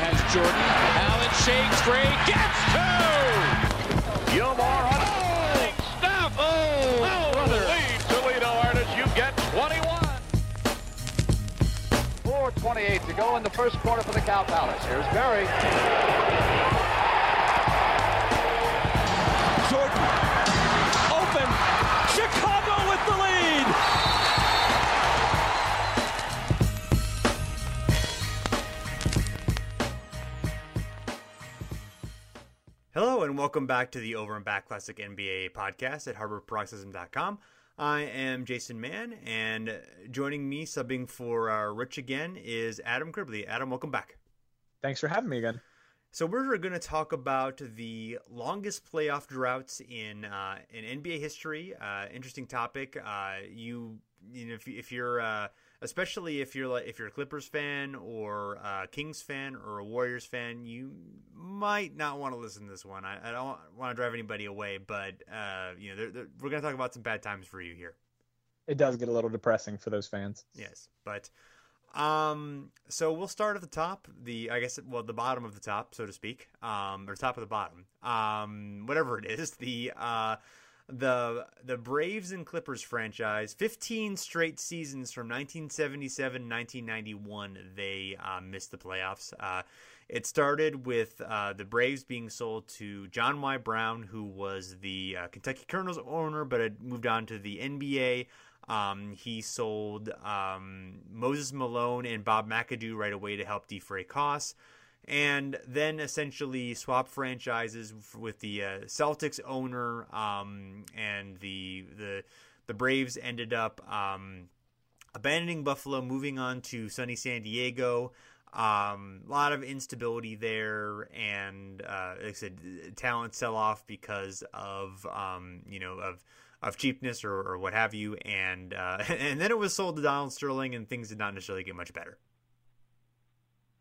Has Jordan. Allen shakes free. Gets two! Gilmore on Oh! Snap! Oh! Oh, brother. lead Toledo artist. You get 21. 4.28 to go in the first quarter for the Cow Palace. Here's Barry. Hello and welcome back to the Over and Back Classic NBA podcast at HardwoodParoxysm.com. I am Jason Mann, and joining me, subbing for uh, Rich again, is Adam Cribley. Adam, welcome back. Thanks for having me again. So we're going to talk about the longest playoff droughts in uh, in NBA history. Uh, interesting topic. Uh, you you know if, if you're uh, especially if you're like if you're a Clippers fan or a Kings fan or a Warriors fan, you might not want to listen to this one. I, I don't want to drive anybody away, but uh, you know they're, they're- we're going to talk about some bad times for you here. It does get a little depressing for those fans. Yes, but um, so we'll start at the top. The I guess well the bottom of the top, so to speak, um, or top of the bottom, um, whatever it is. The uh, the the Braves and Clippers franchise, 15 straight seasons from 1977 1991, they uh, missed the playoffs. Uh, it started with uh, the Braves being sold to John Y. Brown, who was the uh, Kentucky Colonels owner, but had moved on to the NBA. Um, he sold um, Moses Malone and Bob McAdoo right away to help defray costs, and then essentially swap franchises with the uh, Celtics owner, um, and the the the Braves ended up um, abandoning Buffalo, moving on to sunny San Diego. Um, a lot of instability there, and uh, like I said, talent sell off because of um, you know of of cheapness or, or what have you, and uh, and then it was sold to Donald Sterling, and things did not necessarily get much better.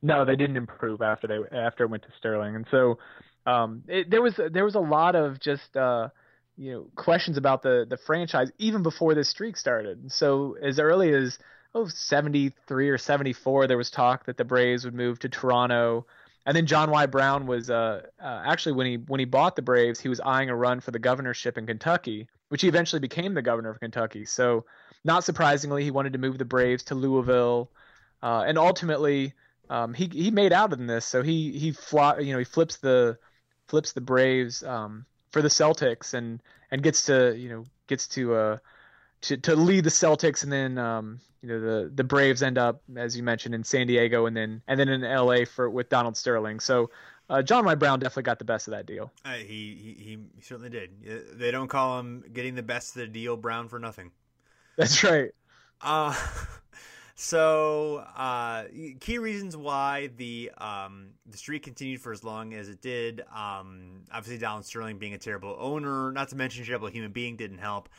No, they didn't improve after they after it went to Sterling, and so um, it, there was there was a lot of just uh, you know questions about the the franchise even before this streak started. So as early as oh 73 or 74, there was talk that the Braves would move to Toronto. And then John Y. Brown was uh, uh, actually when he when he bought the Braves, he was eyeing a run for the governorship in Kentucky, which he eventually became the governor of Kentucky. So, not surprisingly, he wanted to move the Braves to Louisville, uh, and ultimately, um, he he made out in this. So he he fly, you know he flips the flips the Braves um, for the Celtics and and gets to you know gets to uh to to lead the Celtics and then um you know the the Braves end up as you mentioned in San Diego and then and then in LA for with Donald Sterling. So uh, John Y. Brown definitely got the best of that deal. Uh, he, he he certainly did. Uh, They don't call him getting the best of the deal Brown for nothing. That's right. Uh, so uh, key reasons why the um, the streak continued for as long as it did. Um, obviously, Donald Sterling being a terrible owner, not to mention terrible human being, didn't help.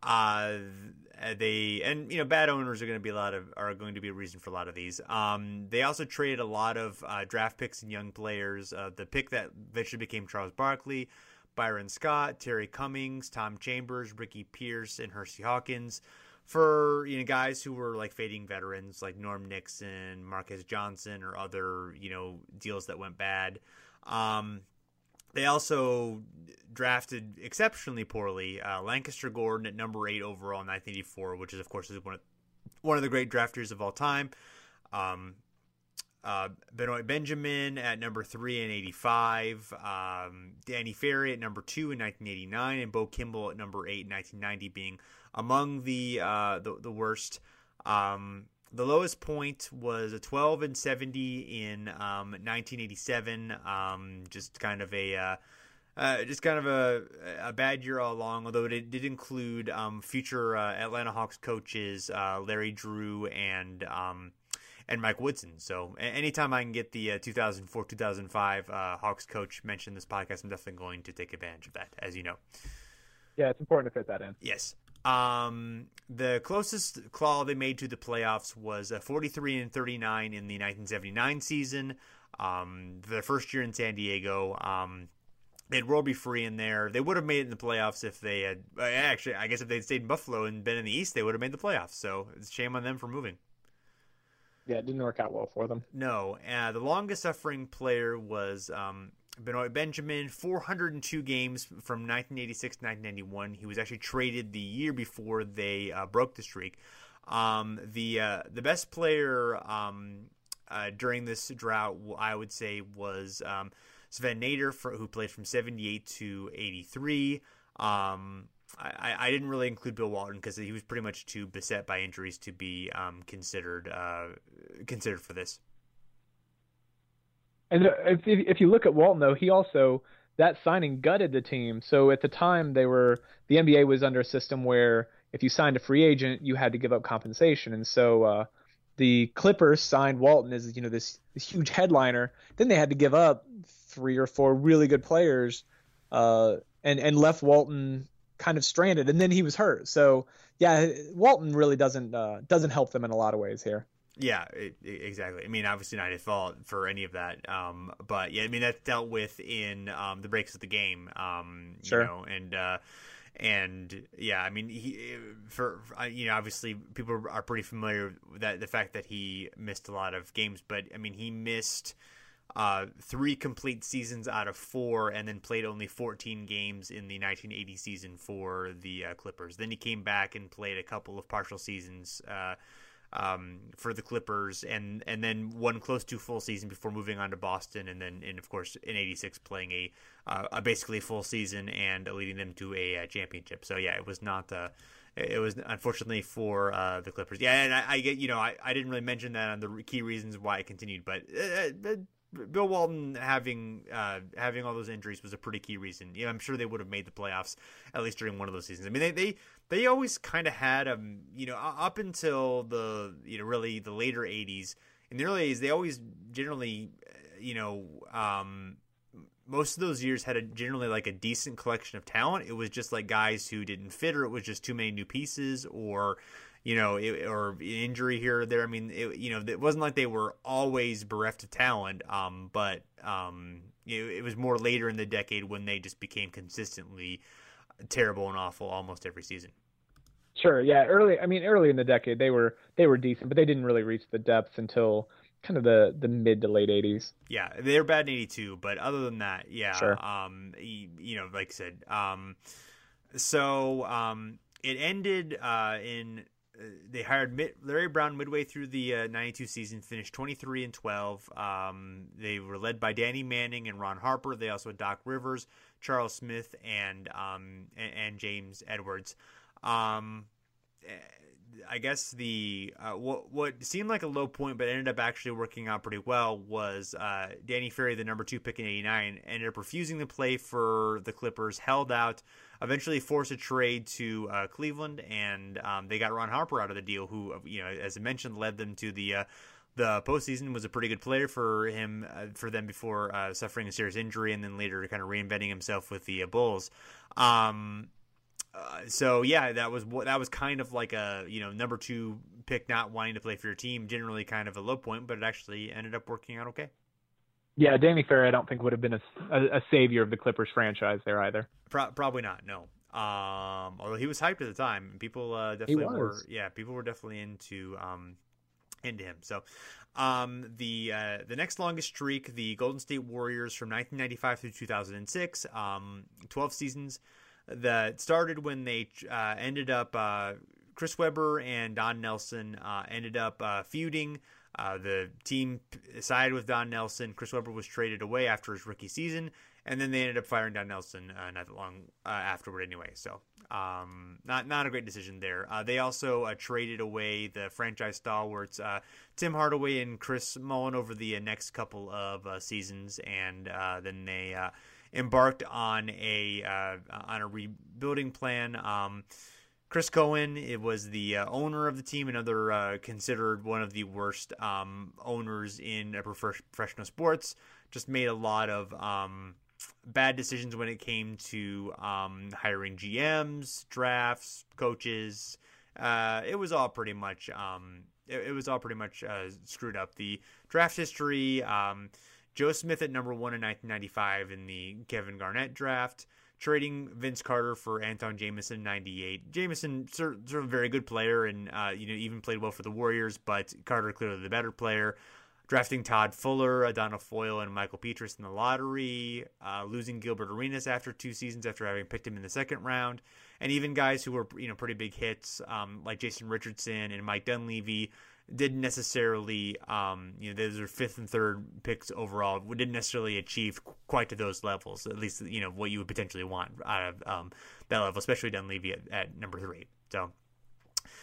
Uh, they and you know bad owners are going to be a lot of are going to be a reason for a lot of these. Um, they also traded a lot of uh, draft picks and young players. Uh, the pick that eventually became Charles Barkley, Byron Scott, Terry Cummings, Tom Chambers, Ricky Pierce, and Hersey Hawkins for you know guys who were like fading veterans like Norm Nixon, Marques Johnson, or other you know deals that went bad. Um, they also drafted exceptionally poorly uh, Lancaster Gordon at number eight overall in 1984, which is of course is one of one of the great drafters of all time. Um, uh, Benoit Benjamin at number three in 85, um, Danny Ferry at number two in 1989, and Bo Kimble at number eight in 1990 being among the uh, the, the, worst. Um, the lowest point was a 12 and 70 in um, 1987. Um, just kind of a uh, uh, just kind of a, a bad year all along, although it did include um, future uh, Atlanta Hawks coaches uh, Larry Drew and um, and Mike Woodson. So anytime I can get the uh, 2004 2005 uh, Hawks coach mentioned in this podcast, I'm definitely going to take advantage of that, as you know. Yeah, it's important to fit that in. Yes. Um, the closest claw they made to the playoffs was a 43 and 39 in the 1979 season. Um, their first year in San Diego. Um, they had B. Free in there. They would have made it in the playoffs if they had. Uh, actually, I guess if they'd stayed in Buffalo and been in the East, they would have made the playoffs. So it's shame on them for moving. Yeah, it didn't work out well for them. No. Uh, the longest suffering player was um, Benoit Benjamin, 402 games from 1986 to 1991. He was actually traded the year before they uh, broke the streak. Um, the uh, the best player um, uh, during this drought, I would say, was um, Swen Nater, for, who played from 78 to 83. Um, I, I didn't really include Bill Walton because he was pretty much too beset by injuries to be um, considered uh, considered for this. And uh, if if you look at Walton though, he also that signing gutted the team. So at the time they were the NBA was under a system where if you signed a free agent, you had to give up compensation, and so uh, the Clippers signed Walton as you know this, this huge headliner. Then they had to give up three or four really good players, uh, and and left Walton kind of stranded, and then he was hurt. So yeah, Walton really doesn't uh, doesn't help them in a lot of ways here. Yeah, it, exactly. I mean, obviously not his fault for any of that. Um, but yeah, I mean that's dealt with in um, the breaks of the game. Um, sure. You know, and uh, and yeah, I mean, he for you know obviously people are pretty familiar with that the fact that he missed a lot of games, but I mean he missed uh, three complete seasons out of four, and then played only 14 games in the 1980 season for the uh, Clippers. Then he came back and played a couple of partial seasons uh, um, for the Clippers, and and then one close to full season before moving on to Boston, and then and of course in '86 playing a, uh, a basically full season and leading them to a, a, uh, championship. So yeah, it was not. Uh, it was unfortunately for uh, the Clippers. Yeah, and I, I, get you know I, I didn't really mention that on the key reasons why it continued, but uh, Bill Walton having uh, having all those injuries was a pretty key reason. Yeah, I'm sure they would have made the playoffs at least during one of those seasons. I mean, they they, they always kind of had um you know up until the you know really the later '80s. In the early '80s, they always generally you know um most of those years had a generally like a decent collection of talent. It was just like guys who didn't fit, or it was just too many new pieces, or you know, it, or injury here or there. I mean, it, you know, it wasn't like they were always bereft of talent, um, but um, know, it was more later in the decade when they just became consistently terrible and awful almost every season. Sure, yeah, early. I mean, early in the decade they were they were decent, but they didn't really reach the depth until kind of the the mid to late 80s. Yeah, they were bad in 82, but other than that, yeah, sure. um you, you know, like I said, um so um it ended uh in they hired Mid- Larry Brown midway through the uh, 92 season, finished 23 and 12. Um, they were led by Danny Manning and Ron Harper. They also had Doc Rivers, Charles Smith, and um, and, and, James Edwards. Um, eh, I guess the uh, what what seemed like a low point, but ended up actually working out pretty well was uh, Danny Ferry, the number two pick in '89, ended up refusing to play for the Clippers, held out eventually forced a trade to uh, Cleveland, and um, they got Ron Harper out of the deal, who, you know, as I mentioned, led them to the uh, the postseason. Was a pretty good player for him uh, for them before uh, suffering a serious injury, and then later kind of reinventing himself with the uh, Bulls. Um, uh, so yeah, that was what that was kind of like a you know number two pick not wanting to play for your team. Generally, kind of a low point, but it actually ended up working out okay. Yeah, Danny Ferry, I don't think would have been a, a, a savior of the Clippers franchise there either. Pro- probably not. No. Um, although he was hyped at the time, people uh, definitely were. Yeah, people were definitely into um, into him. So um, the uh, the next longest streak, the Golden State Warriors from 1995 through 2006, um, 12 seasons. That started when they uh, ended up uh, Chris Webber and Don Nelson uh, ended up uh, feuding. Uh, the team sided with Don Nelson. Chris Webber was traded away after his rookie season, and then they ended up firing Don Nelson uh, not that long uh, afterward anyway. So um, not not a great decision there. Uh, they also uh, traded away the franchise stalwarts uh, Tim Hardaway and Chris Mullin over the next couple of seasons, and then they embarked on a on a rebuilding plan. Um, Chris Cohan, it was the uh, owner of the team, another uh, considered one of the worst um, owners in professional sports. Just made a lot of um, bad decisions when it came to um, hiring GMs, drafts, coaches. Uh, it was all pretty much. Um, it, it, was all pretty much uh, screwed up. The draft history. Um, Joe Smith at number one in 1995 in the Kevin Garnett draft trading Vince Carter for Antawn Jamison '98. Jamison, sort of a very good player, and uh, you know even played well for the Warriors, but Carter clearly the better player. Drafting Todd Fuller, Adonal Foyle, and Mickael Pietrus in the lottery, uh, losing Gilbert Arenas after two seasons after having picked him in the second round, and even guys who were you know pretty big hits um, like Jason Richardson and Mike Dunleavy didn't necessarily, um, you know, those are fifth and third picks overall. Didn't necessarily achieve quite to those levels. At least, you know, what you would potentially want out of um, that level, especially Dunleavy at, at number three. So,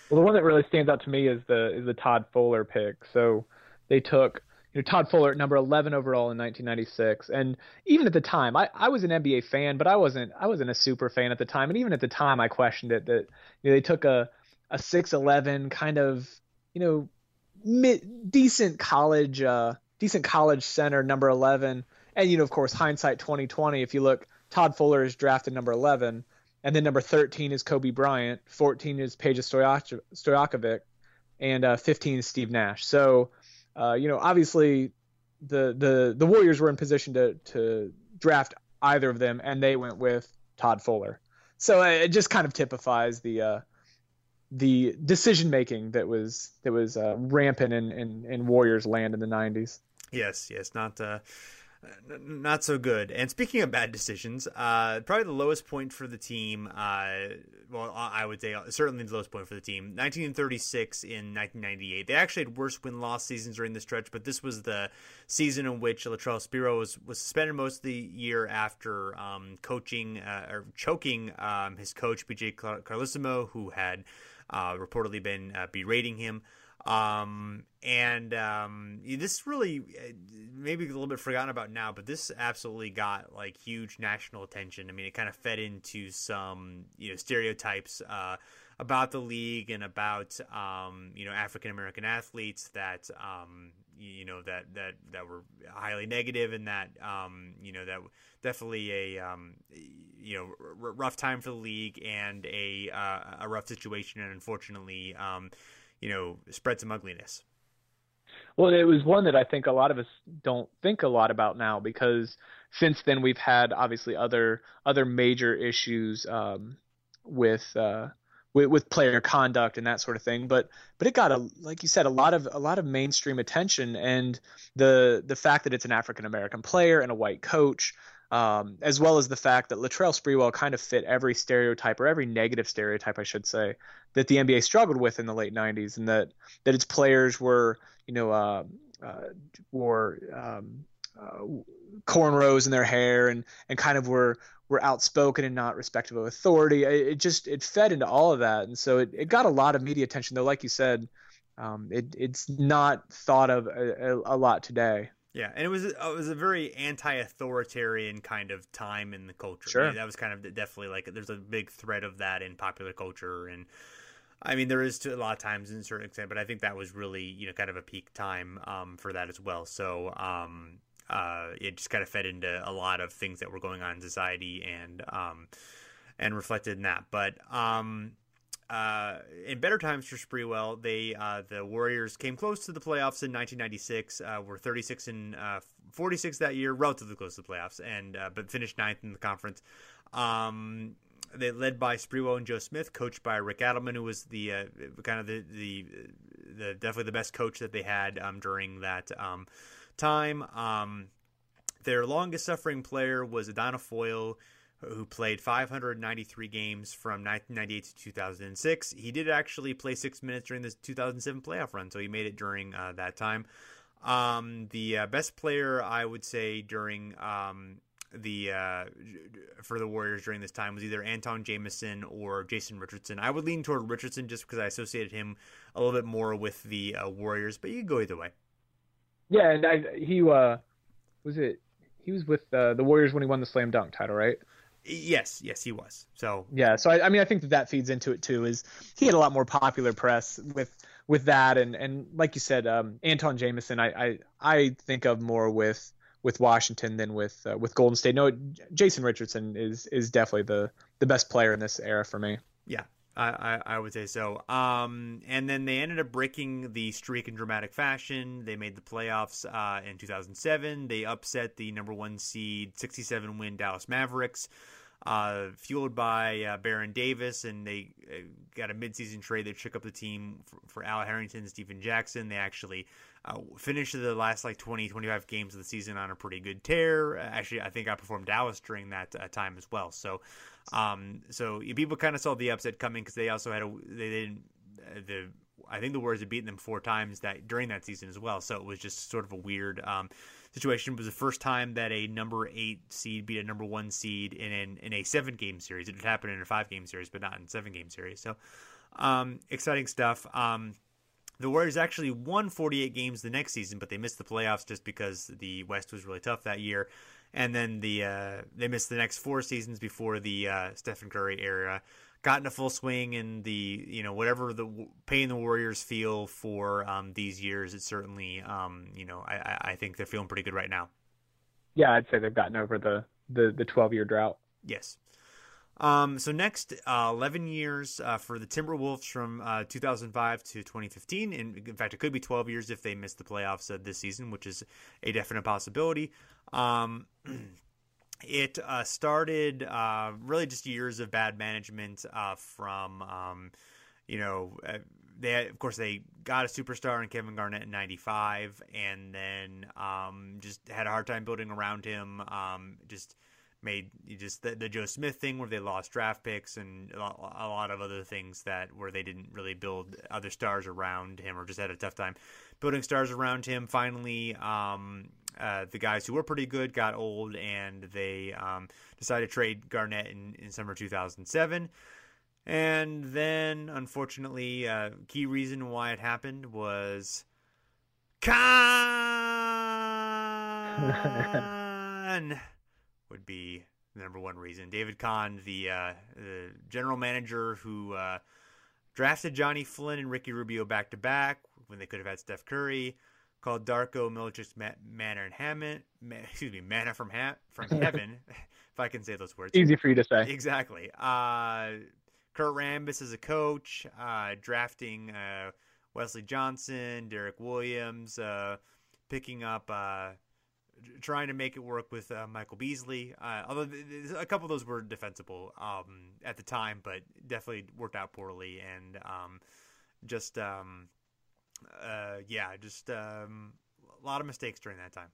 well, the one that really stands out to me is the is the Todd Fuller pick. So they took you know Todd Fuller at number 11 overall in 1996, and even at the time, I, I was an NBA fan, but I wasn't I wasn't a super fan at the time, and even at the time, I questioned it that you know, they took a a 6'11 kind of you know mid, decent college uh, decent college center number 11 and you know of course hindsight 2020 if you look Todd Fuller is drafted number 11 and then number 13 is Kobe Bryant 14 is Peja Stojakovic and uh, 15 is Steve Nash. So uh, you know obviously the the the Warriors were in position to to draft either of them and they went with Todd Fuller. So it just kind of typifies the uh, the decision making that was that was uh, rampant in, in, in Warriors land in the 90s. Yes, yes, not uh, not so good. And speaking of bad decisions, uh, probably the lowest point for the team. Uh, well, I would say uh, certainly the lowest point for the team. 1936 in 1998. They actually had worse win loss seasons during the stretch, but this was the season in which Latrell Sprewell was, was suspended most of the year after um, coaching uh, or choking um, his coach PJ Carlesimo, who had reportedly been uh, berating him. Um, and um, this really uh, maybe a little bit forgotten about now, but this absolutely got like huge national attention. I mean, it kind of fed into some you know stereotypes uh, about the league and about um, you know African American athletes that um, you know that that that were highly negative and that um, you know that definitely a um, you know r- rough time for the league and a uh, a rough situation and unfortunately um, you know spread some ugliness. Well, it was one that I think a lot of us don't think a lot about now because since then we've had obviously other other major issues um, with uh, with, with player conduct and that sort of thing. But but it got a like you said a lot of a lot of mainstream attention, and the the fact that it's an African American player and a white coach. Um, as well as the fact that Latrell Sprewell kind of fit every stereotype or every negative stereotype, I should say, that the NBA struggled with in the late '90s, and that that its players were, you know, uh, uh, wore um, uh, cornrows in their hair and and kind of were were outspoken and not respectful of authority. It, it, just it fed into all of that, and so it, it got a lot of media attention. Though, like you said, um, it it's not thought of a, a, a, lot today. Yeah, and it was it was a very anti-authoritarian kind of time in the culture. Sure, that was kind of definitely like there's a big thread of that in popular culture, and I mean there is to a lot of times in certain extent, but I think that was really you know kind of a peak time um, for that as well. So um, uh, it just kind of fed into a lot of things that were going on in society and um, and reflected in that. But um, uh, in better times for Sprewell, they uh, the Warriors came close to the playoffs in 1996. Uh, were 36 and uh, 46 that year, relatively close to the playoffs, and uh, but finished ninth in the conference. Um, they led by Sprewell and Joe Smith, coached by Rick Adelman, who was the uh, kind of the the the definitely the best coach that they had um, during that um, time. Um, their longest suffering player was Adonal Foyle, who played 593 games from 1998 to 2006. He did actually play six minutes during the 2007 playoff run, so he made it during uh, that time. Um, the uh, best player I would say during um, the uh, for the Warriors during this time was either Antawn Jamison or Jason Richardson. I would lean toward Richardson just because I associated him a little bit more with the uh, Warriors, but you can go either way. Yeah, and I, he uh, was it. He was with uh, the Warriors when he won the slam dunk title, right? Yes, yes, he was. So yeah, so I, I mean, I think that that feeds into it too. Is he had a lot more popular press with with that, and and like you said, um, Antawn Jamison, I, I I think of more with with Washington than with uh, with Golden State. No, Jason Richardson is is definitely the the best player in this era for me. Yeah, I, I, I, would say so. Um, and then they ended up breaking the streak in dramatic fashion. They made the playoffs uh, in 2007. They upset the number one seed, 67 win Dallas Mavericks uh, fueled by uh, Baron Davis, and they uh, got a midseason trade that shook up the team for, for Al Harrington, Stephen Jackson. They actually uh, finished the last like 20, 25 games of the season on a pretty good tear. Actually, I think I performed Dallas during that uh, time as well. So, um, so people kind of saw the upset coming because they also had a they didn't the I think the Warriors had beaten them four times that during that season as well. So it was just sort of a weird. Um, situation. It was the first time that a number eight seed beat a number one seed in an, in a seven game series. It had happened in a five game series, but not in seven game series. So um, exciting stuff. Um, the Warriors actually won 48 games the next season, but they missed the playoffs just because the West was really tough that year. And then the uh, they missed the next four seasons before the uh, Stephen Curry era got a full swing and the you know whatever the pain the Warriors feel for um, these years, it's certainly um, you know I, I think they're feeling pretty good right now. Yeah, I'd say they've gotten over the the the twelve year drought. Yes. Um, so next, uh, 11 years uh, for the Timberwolves from uh, 2005 to 2015. And in fact, it could be 12 years if they miss the playoffs uh, this season, which is a definite possibility. Um, it uh, started uh, really just years of bad management uh, from um, you know uh, they of course they got a superstar in Kevin Garnett in '95 and then um, just had a hard time building around him. Um, just made just the, the, Joe Smith thing where they lost draft picks and a lot of other things that where they didn't really build other stars around him or just had a tough time building stars around him. Finally, um, uh, the guys who were pretty good got old, and they um, decided to trade Garnett in, in summer 2007. And then, unfortunately, uh, key reason why it happened was Kahn would be the number one reason. David Kahn, the, uh, the general manager who uh, drafted Jonny Flynn and Ricky Rubio back to back when they could have had Steph Curry, called Darko Milicic's Manna and Hammond. excuse me, Manna from ha- from Heaven, if I can say those words. Easy for you to say. Exactly. Uh, Kurt Rambis as a coach, uh, drafting uh, Wesley Johnson, Derrick Williams, uh, picking up, uh, trying to make it work with uh, Michael Beasley. although a couple of those were defensible um, at the time, but definitely worked out poorly and um, just. Um, uh, yeah, just um, a lot of mistakes during that time.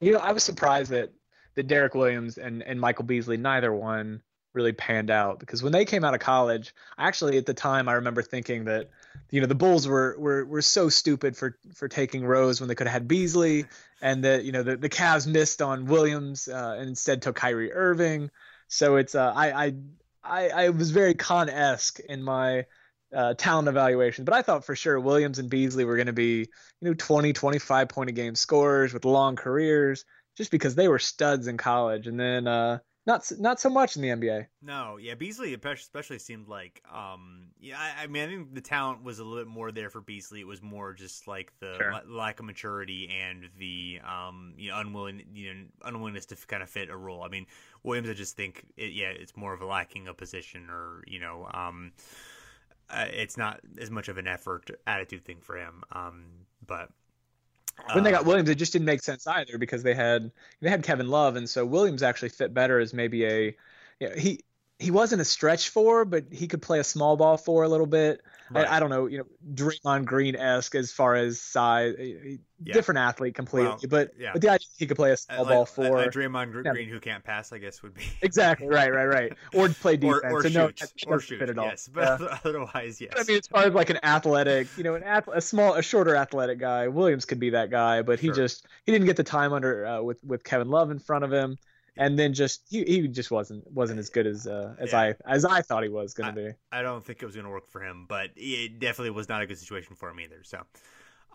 You know, I was surprised that that Derrick Williams and and Michael Beasley, neither one really panned out because when they came out of college, actually at the time I remember thinking that you know the Bulls were were were so stupid for for taking Rose when they could have had Beasley, and that you know the the Cavs missed on Williams uh, and instead took Kyrie Irving. So it's uh, I I I, I was very Kahn esque in my uh, talent evaluation. But I thought for sure Williams and Beasley were going to be, you know, 20, 25 point a game scorers with long careers just because they were studs in college. And then, uh, not not so much in the NBA. No, yeah, Beasley especially seemed like, um, yeah, I, I, mean, I think the talent was a little bit more there for Beasley. It was more just like the sure. l- lack of maturity and the, um, you know, unwilling, you know, unwillingness to kind of fit a role. I mean, Williams, I just think, it, yeah, it's more of a lacking a position or, you know, um, uh, it's not as much of an effort attitude thing for him. Um, but uh, when they got Williams, it just didn't make sense either because they had they had Kevin Love, and so Williams actually fit better as maybe a you know, he he wasn't a stretch four, but he could play a small ball four a little bit. Right. I, I, don't know, you know, Draymond Green esque as far as size, yeah. different athlete completely, well, but yeah. but the idea he could play a small like, ball four. Like Draymond Green yeah. who can't pass, I guess would be exactly right, right, right, or play defense, or, or so shoot, no, or shoot, at all. yes, but otherwise, yes. I mean, as far as like an athletic, you know, an ath- a small, a shorter athletic guy, Williams could be that guy, but he sure. just he didn't get the time under uh, with with Kevin Love in front of him and then just he, he just wasn't wasn't as good as uh, as yeah. I as I thought he was going to be. I don't think it was going to work for him, but it definitely was not a good situation for him either. So,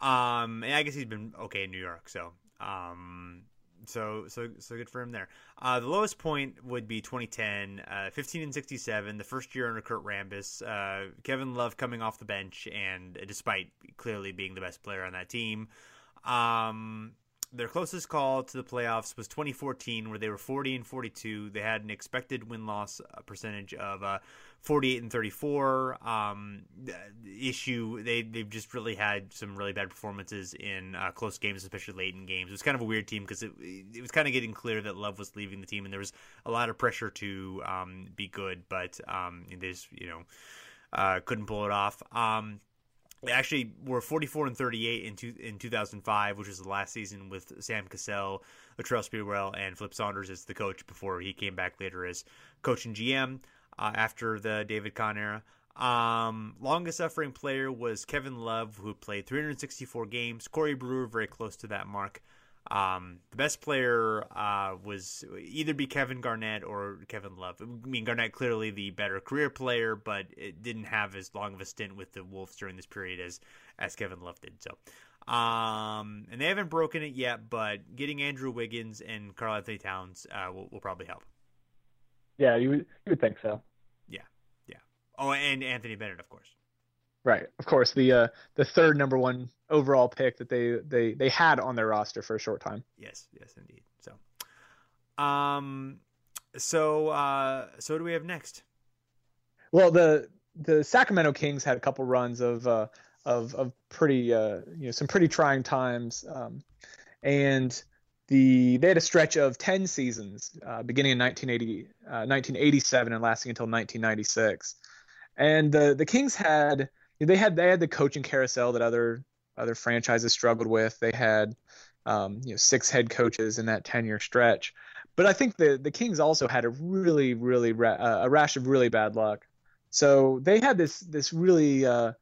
um, and I guess he's been okay in New York. So, um, so so so good for him there. Uh, the lowest point would be 2010, uh, 15 and 67, the first year under Kurt Rambis. Uh, Kevin Love coming off the bench, and despite clearly being the best player on that team. Um, their closest call to the playoffs was 2014, where they were 40 and 42. They had an expected win loss uh, percentage of uh, 48 and 34. Um, issue they they've just really had some really bad performances in uh, close games, especially late in games. It was kind of a weird team because it it was kind of getting clear that Love was leaving the team, and there was a lot of pressure to um, be good, but um, they just you know uh, couldn't pull it off. Um, actually were 44 and 38 in two, in 2005, which was the last season with Sam Cassell, Latrell Sprewell, and Flip Saunders as the coach before he came back later as coach and GM uh, after the David Kahn era. Um, longest suffering player was Kevin Love, who played 364 games. Corey Brewer, very close to that mark. Um, the best player uh, was either be Kevin Garnett or Kevin Love. I mean, Garnett clearly the better career player, but it didn't have as long of a stint with the Wolves during this period as as Kevin Love did. So, um, and they haven't broken it yet, but getting Andrew Wiggins and Karl-Anthony Towns uh, will, will probably help. Yeah, you would, you would think so. Yeah, yeah. Oh, and Anthony Bennett, of course. Right. Of course, the uh, the third number one overall pick that they they they had on their roster for a short time. Yes, yes, indeed. So, um, so uh, so what do we have next? Well, the the Sacramento Kings had a couple runs of uh, of of pretty uh, you know some pretty trying times, um, and the they had a stretch of ten seasons uh, beginning in 1980 uh, 1987 and lasting until 1996, and the the Kings had they had they had the coaching carousel that other other franchises struggled with. They had um, you know six head coaches in that ten year stretch, but I think the the Kings also had a really really ra- uh, a rash of really bad luck. So they had this this really uh,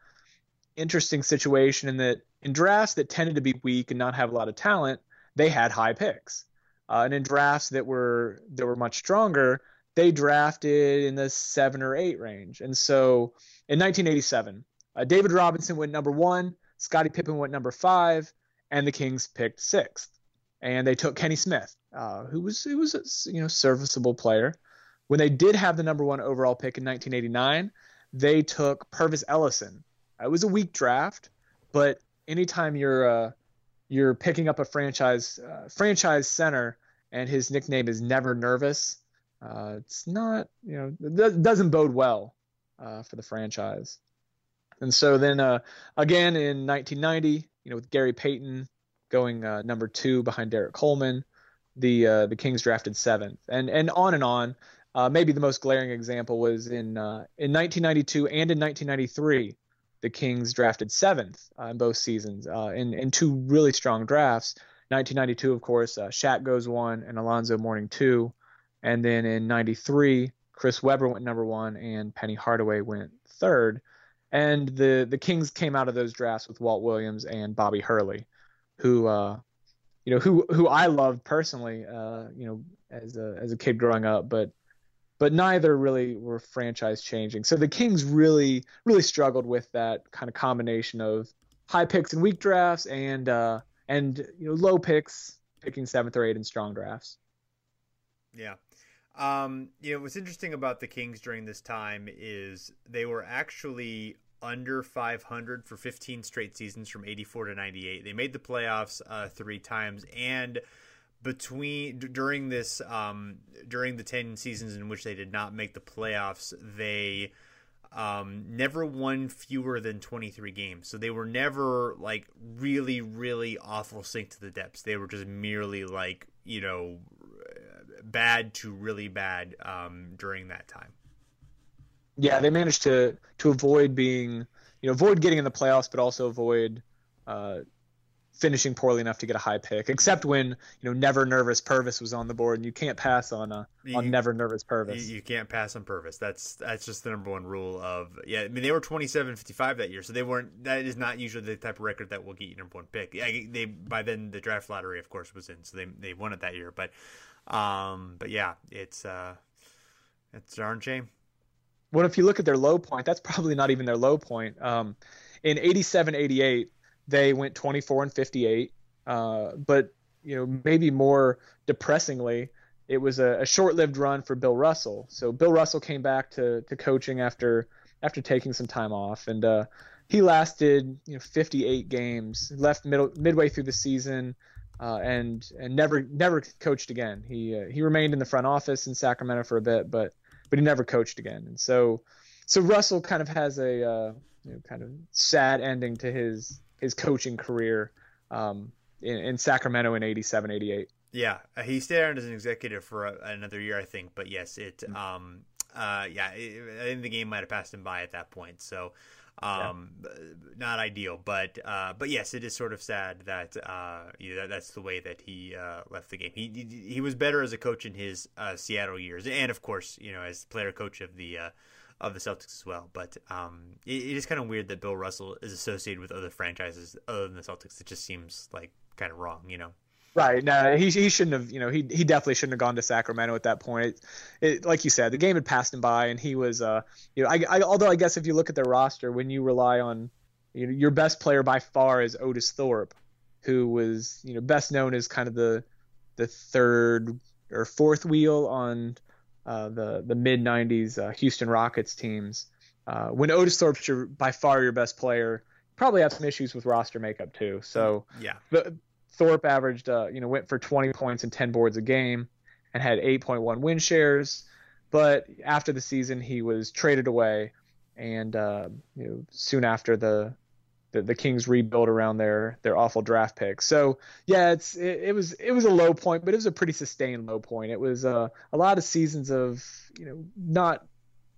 interesting situation in that in drafts that tended to be weak and not have a lot of talent, they had high picks, uh, and in drafts that were that were much stronger, they drafted in the seven or eight range. And so in 1987, uh, David Robinson went number one, Scottie Pippen went number five, and the Kings picked sixth. And they took Kenny Smith, uh, who was who was a you know serviceable player. When they did have the number one overall pick in 1989, they took Pervis Ellison. It was a weak draft, but anytime you're uh, you're picking up a franchise uh, franchise center and his nickname is Never Nervous, uh, it's not you know it doesn't bode well uh, for the franchise. And so then uh, again in 1990, you know, with Gary Payton going uh, number two behind Derrick Coleman, the uh, the Kings drafted seventh, and and on and on. Uh, maybe the most glaring example was in uh, in 1992 and in 1993, the Kings drafted seventh uh, in both seasons in in two really strong drafts. 1992, of course, Shaq goes one and Alonzo Mourning two, and then in '93, Chris Webber went number one and Penny Hardaway went third. And the the Kings came out of those drafts with Walt Williams and Bobby Hurley, who uh, you know who who I loved personally, uh, you know, as a as a kid growing up, but but neither really were franchise changing. So the Kings really really struggled with that kind of combination of high picks and weak drafts and uh, and you know low picks picking seventh or eighth in strong drafts. Yeah. Um, you know, what's interesting about the Kings during this time is they were actually under 500 for 15 straight seasons from 84 to 98. They made the playoffs uh, three times, and between d- during this um, during the 10 seasons in which they did not make the playoffs, they um, never won fewer than 23 games. So they were never like really, really awful sink to the depths. They were just merely like, you know, bad to really bad um, during that time. yeah, they managed to to avoid being, you know, avoid getting in the playoffs, but also avoid uh, finishing poorly enough to get a high pick. Except when you know Never Nervous Pervis was on the board, and you can't pass on uh, on You- Never Nervous Pervis. You, you can't pass on Pervis. That's that's just the number one rule of yeah. I mean they were 27-55 that year, so they weren't. That is not usually the type of record that will get you number one pick. Yeah, they by then the draft lottery of course was in, so they they won it that year. But um, but yeah, it's uh, it's darn shame. Well, if you look at their low point, that's probably not even their low point. Um, in 87 88, they went 24 and 58. Uh, but, you know, maybe more depressingly, it was a, a short lived run for Bill Russell. So Bill Russell came back to, to coaching after after taking some time off. And uh, he lasted, you know, 58 games, left middle midway through the season. Uh, and and never never coached again. He uh, he remained in the front office in Sacramento for a bit, but but he never coached again. And so, so Russell kind of has a uh, you know, kind of sad ending to his his coaching career um, in, in Sacramento in 87, 88. Yeah, uh, he stayed on as an executive for a, another year, I think. But yes, it um uh yeah, it, I think the game might have passed him by at that point. So um not ideal but uh but yes it is sort of sad that uh you know, that's the way that he uh left the game. He he, he was better as a coach in his uh Seattle years and of course you know as player coach of the uh of the Celtics as well. But um it, it is kind of weird that Bill Russell is associated with other franchises other than the Celtics. It just seems like kind of wrong you know Right. No, he he shouldn't have. You know, he he definitely shouldn't have gone to Sacramento at that point. It, it like you said, the game had passed him by, and he was. Uh, you know, I, I although I guess if you look at their roster, when you rely on, you know, your best player by far is Otis Thorpe, who was you know best known as kind of the the third or fourth wheel on uh, the the mid '90s uh, Houston Rockets teams. Uh, when Otis Thorpe's your by far your best player, probably have some issues with roster makeup too. So yeah but Thorpe averaged, uh, you know, went for 20 points and 10 boards a game, and had 8.1 win shares. But after the season, he was traded away, and uh, you know, soon after the, the the Kings rebuilt around their their awful draft pick. So yeah, it's it, it was it was a low point, but it was a pretty sustained low point. It was uh, a lot of seasons of you know not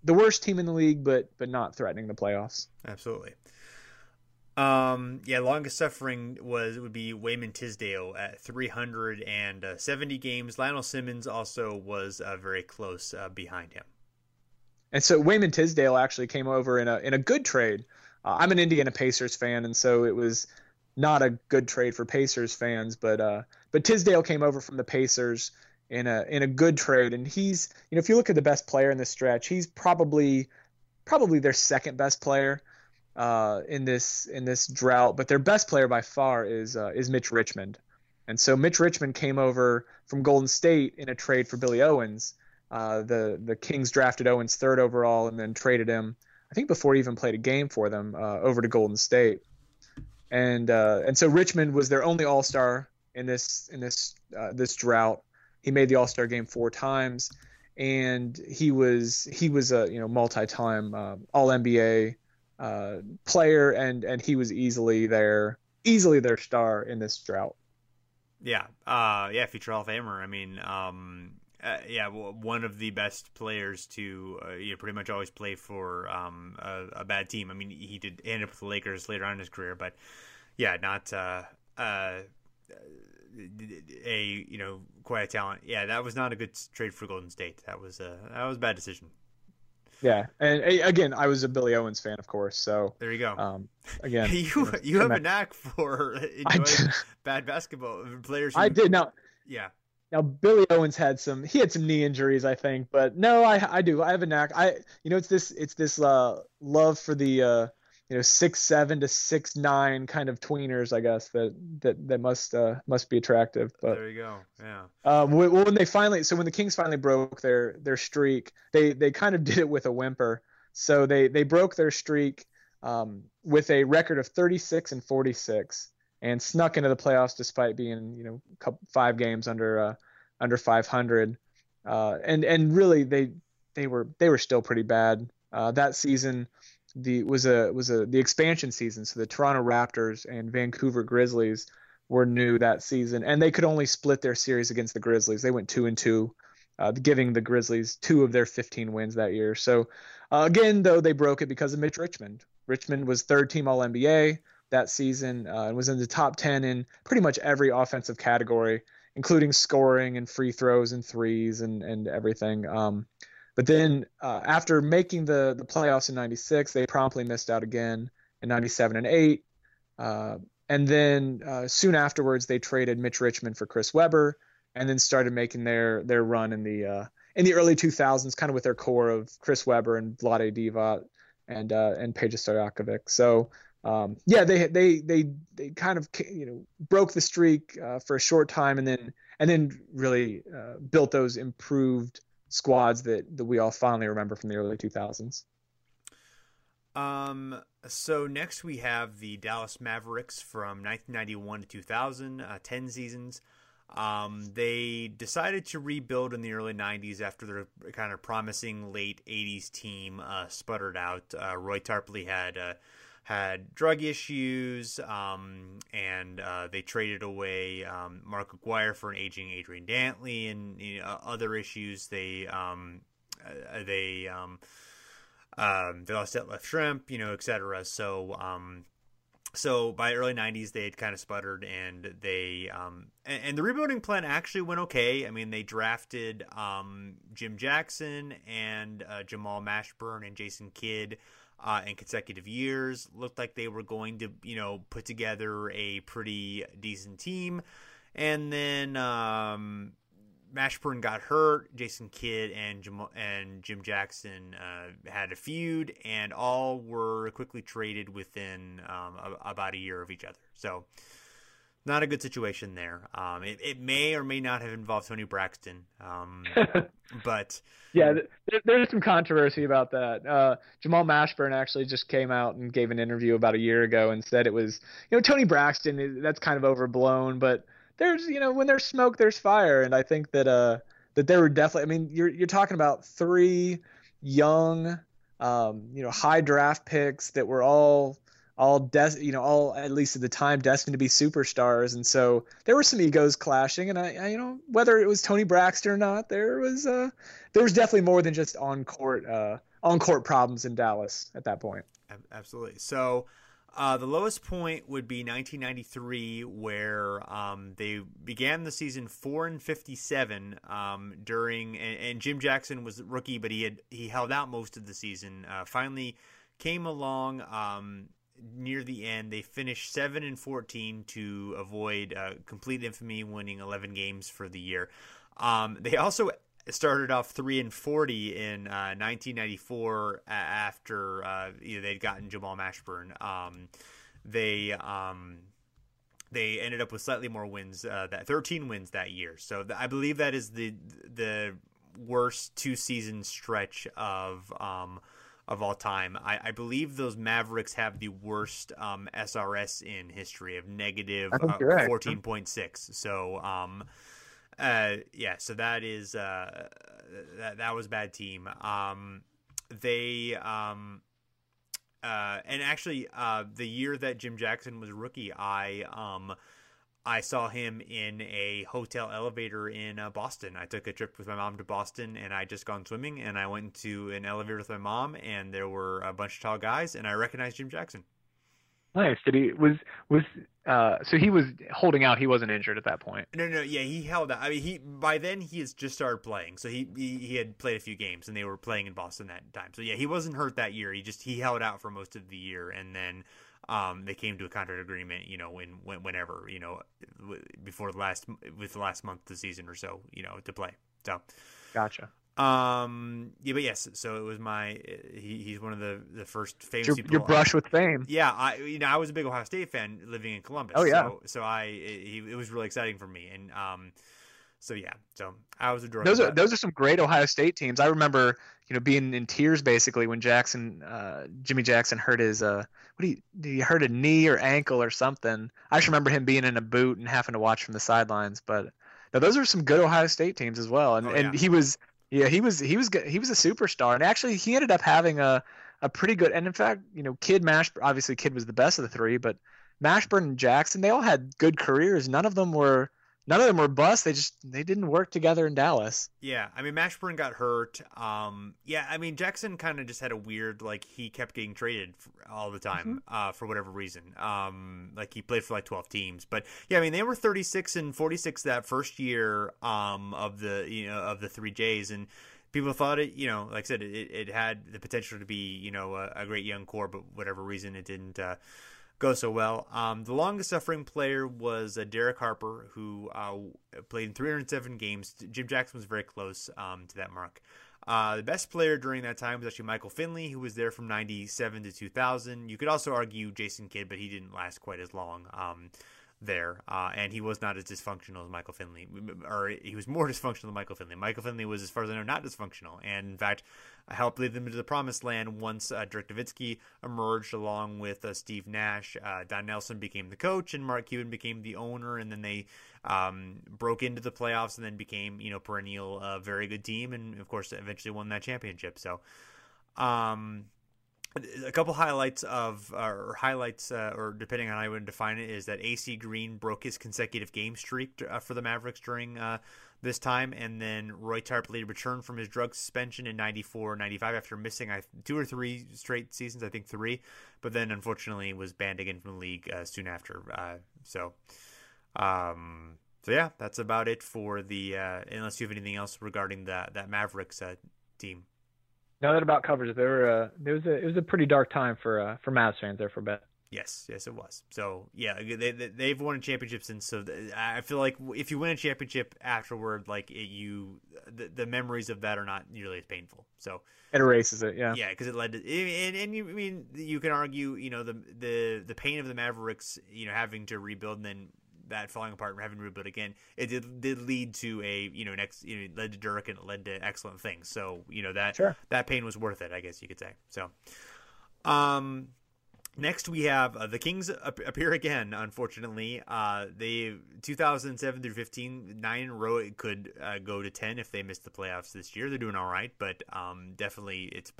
the worst team in the league, but but not threatening the playoffs. Absolutely. Um, yeah, longest suffering was would be Wayman Tisdale at 370 games. Lionel Simmons also was uh, very close uh, behind him. And so Wayman Tisdale actually came over in a in a good trade. Uh, I'm an Indiana Pacers fan, and so it was not a good trade for Pacers fans. But uh, but Tisdale came over from the Pacers in a in a good trade, and he's you know if you look at the best player in this stretch, he's probably probably their second best player uh, in this in this drought. But their best player by far is uh, is Mitch Richmond. And so Mitch Richmond came over from Golden State in a trade for Billy Owens. Uh, the the Kings drafted Owens third overall and then traded him. I think before he even played a game for them uh, over to Golden State. And uh, and so Richmond was their only All Star in this in this uh, this drought. He made the All Star game four times, and he was he was a you know multi time All NBA uh, player, and and he was easily their easily their star in this drought. Yeah, uh, yeah, future Hall of Famer. I mean, um, uh, yeah, one of the best players to uh, you know, pretty much always play for um, a, a bad team. I mean, he did end up with the Lakers later on in his career, but yeah, not uh, uh, a you know quite a talent. Yeah, that was not a good trade for Golden State. That was a that was a bad decision. Yeah, and again, I was a Billy Owens fan, of course. So there you go. Um, again, you you have a knack for enjoying bad basketball players. Who, I did now. Yeah. Now Billy Owens had some he had some knee injuries, I think, but no, I I do I have a knack. I you know it's this it's this uh, love for the uh, you know six seven to six nine kind of tweeners, I guess that that that must uh, must be attractive. But there you go. Yeah. Um, when, when they finally so when the Kings finally broke their their streak, they they kind of did it with a whimper. So they they broke their streak um, with a record of 36 and 46 and snuck into the playoffs despite being you know couple, five games under uh, under 500 uh, and and really they they were they were still pretty bad uh, that season the was a was a the expansion season so the Toronto Raptors and Vancouver Grizzlies were new that season and they could only split their series against the Grizzlies they went two and two uh, giving the Grizzlies two of their 15 wins that year. So uh, again, though, they broke it because of Mitch Richmond. Richmond was third team All NBA that season uh, and was in the top 10 in pretty much every offensive category, including scoring and free throws and threes and and everything. Um, but then uh, after making the the playoffs in '96, they promptly missed out again in '97 and '8. Uh, and then uh, soon afterwards, they traded Mitch Richmond for Chris Webber, and then started making their their run in the uh, in the early 2000s, kind of with their core of Chris Webber and Vlade Divac and uh, and Peja Stojakovic. So um, yeah, they they they they kind of you know broke the streak uh, for a short time, and then and then really uh, built those improved squads that that we all fondly remember from the early 2000s. Um. So next we have the Dallas Mavericks from 1991 to 2000, uh, 10 seasons. Um, they decided to rebuild in the early 90s after their kind of promising late 80s team uh, sputtered out. Uh, Roy Tarpley had uh, had drug issues, um, and uh, they traded away um, Mark Aguirre for an aging Adrian Dantley and you know, other issues. They um, uh, they um, um, they lost left shrimp you know, etc. So, um, so by early '90s, they had kind of sputtered, and they um, and, and, the rebuilding plan actually went okay. I mean, they drafted um, Jim Jackson and uh, Jamal Mashburn and Jason Kidd. Uh, in consecutive years, looked like they were going to, you know, put together a pretty decent team, and then um, Mashburn got hurt. Jason Kidd and Jim, and Jim Jackson uh, had a feud, and all were quickly traded within um, a, about a year of each other. So, not a good situation there. Um, it, it, may or may not have involved Toni Braxton, um, but yeah, there, there's some controversy about that. Uh, Jamal Mashburn actually just came out and gave an interview about a year ago and said it was, you know, Toni Braxton. That's kind of overblown, but there's you know when there's smoke there's fire and i think that uh that there were definitely i mean you're you're talking about three young um you know high draft picks that were all all des- you know all at least at the time destined to be superstars and so there were some egos clashing and I, I, you know whether it was Toni Braxton or not there was uh there was definitely more than just on court uh on court problems in Dallas at that point absolutely so uh, the lowest point would be 1993, where um, they began the season four and 57 um, during, and, and, Jim Jackson was rookie, but he had he held out most of the season. Uh, finally, came along um, near the end. They finished seven and 14 to avoid uh, complete infamy, winning 11 games for the year. Um, they also started off three and forty in uh, 1994 after uh, you know, they'd gotten Jamal Mashburn. Um, they um, they ended up with slightly more wins uh, that 13 wins that year. So I believe that is the the worst two season stretch of um, of all time. I, I, believe those Mavericks have the worst um, SRS in history of negative uh, 14.6. So um, uh, yeah, so that is uh, that that was bad team. Um, they um, uh, and actually uh, the year that Jim Jackson was rookie, I um, I saw him in a hotel elevator in uh, Boston. I took a trip with my mom to Boston, and I just gone swimming, and I went into an elevator with my mom, and there were a bunch of tall guys, and I recognized Jim Jackson. Nice. Did he was was uh so he was holding out. He wasn't injured at that point. No, no, yeah, he held out. I mean, he by then he has just started playing, so he, he he had played a few games, and they were playing in Boston that time. So yeah, he wasn't hurt that year. He just he held out for most of the year, and then um they came to a contract agreement. You know, when, when whenever you know before the last with the last month of the season or so, you know, to play. So, gotcha. Um. Yeah, but yes. So it was my. He, he's one of the the first famous your, people. Your brush with fame. Yeah, I you know I was a big Ohio State fan living in Columbus. Oh yeah. So, so I it, it was really exciting for me, and um, so yeah. So I was a Those are those are some great Ohio State teams. I remember you know being in tears basically when Jackson, uh, Jimmy Jackson hurt his uh, what do you he hurt a knee or ankle or something. I just remember him being in a boot and having to watch from the sidelines, but. Now, those are some good Ohio State teams as well, and, oh, yeah. and he was yeah, he was he was he was a superstar, and actually he ended up having a a pretty good. And in fact, you know, Kidd Mash obviously Kidd was the best of the three, but Mashburn and Jackson they all had good careers. None of them were none of them were bust. They just they didn't work together in Dallas. Yeah, I mean Mashburn got hurt. Um, yeah, I mean Jackson kind of just had a weird like he kept getting traded all the time mm-hmm. uh, for whatever reason. Um, like he played for like twelve teams, but yeah, I mean they were thirty six and forty six that first year um, of the you know of the three J's and. People thought it, you know, like I said, it, it had the potential to be, you know, a, a great young core, but whatever reason it didn't uh, go so well. Um, the longest suffering player was uh, Derek Harper, who uh, played in 307 games. Jim Jackson was very close um, to that mark. Uh, the best player during that time was actually Michael Finley, who was there from 97 to 2000. You could also argue Jason Kidd, but he didn't last quite as long um, there. Uh, and he was not as dysfunctional as Michael Finley, or he was more dysfunctional than Michael Finley. Michael Finley was, as far as I know, not dysfunctional. And in fact, helped lead them into the promised land once uh, Dirk Nowitzki emerged along with uh, Steve Nash. Uh, Don Nelson became the coach, and Mark Cuban became the owner, and then they um, broke into the playoffs and then became, you know, perennial, uh, very good team, and of course, eventually won that championship. So, um, a couple highlights of or highlights uh, or depending on how you would define it is that AC Green broke his consecutive game streak uh, for the Mavericks during uh, this time. And then Roy Tarpley returned from his drug suspension in 94, 95 after missing two or three straight seasons, I think three, but then unfortunately was banned again from the league uh, soon after. Uh, so, um, so yeah, that's about it for the, uh, unless you have anything else regarding that, that Mavericks uh, team. No, that about covers it. There, were, uh, there was a, it was a pretty dark time for, uh, for Mavs fans there for a bit. Yes, yes, it was. So yeah, they, they have won a championship since. So I feel like if you win a championship afterward, like it, you, the, the memories of that are not nearly as painful. So it erases it. Yeah, yeah, because it led to and, and you I mean you can argue you know the the the pain of the Mavericks you know having to rebuild and then that falling apart and having to rebuild again, it did did lead to a you know next you know led to Dirk and it led to excellent things. So you know that sure. that pain was worth it, I guess you could say. So, um, Next, we have uh, the Kings appear again. Unfortunately, uh, they 2007 through 15, nine in a row. It could uh, go to 10 if they miss the playoffs this year. They're doing all right, but um, definitely it's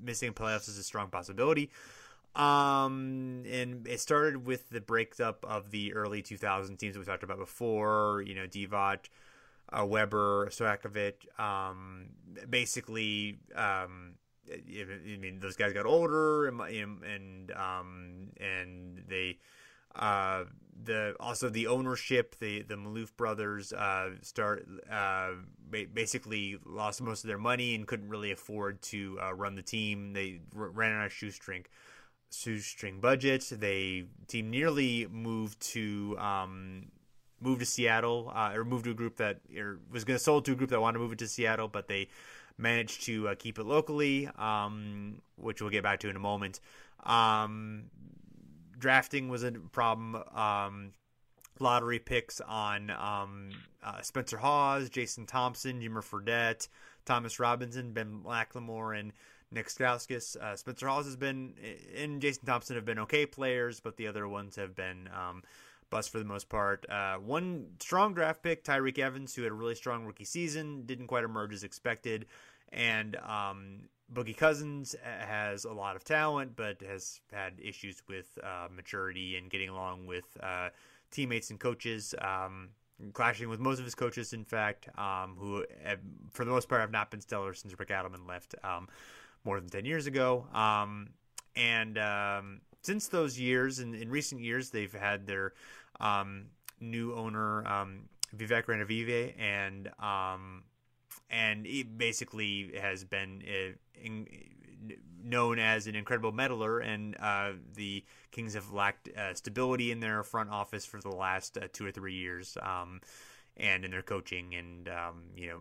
missing playoffs is a strong possibility. Um, and it started with the breakup of the early 2000 teams that we talked about before. You know, Divac, uh, Webber, Stojakovic. Um, basically, um, I mean, those guys got older, and and um, and they uh, the also the ownership, the the Maloof brothers uh, start uh, basically lost most of their money and couldn't really afford to uh, run the team. They ran out of shoestring shoestring budget. They team nearly moved to um, moved to Seattle uh, or moved to a group that was going to sold to a group that wanted to move it to Seattle, but they managed to uh, keep it locally, um, which we'll get back to in a moment. Um, drafting was a problem. Um, lottery picks on um, uh, Spencer Hawes, Jason Thompson, Jimmer Fredette, Thomas Robinson, Ben McLemore, and Nick Stauskas. Uh, Spencer Hawes has been, and Jason Thompson have been okay players, but the other ones have been um, bust for the most part. Uh, one strong draft pick, Tyreke Evans, who had a really strong rookie season, didn't quite emerge as expected. And um, Boogie Cousins has a lot of talent, but has had issues with uh, maturity and getting along with uh, teammates and coaches. Um, clashing with most of his coaches, in fact, um, who have, for the most part have not been stellar since Rick Adelman left um, more than 10 years ago. Um, and um, since those years, in, in recent years, they've had their um, new owner, um, Vivek Ranadivé, and um, and basically has been uh, in, known as an incredible meddler, and uh, the Kings have lacked uh, stability in their front office for the last uh, two or three years, um, and in their coaching, and um, you know,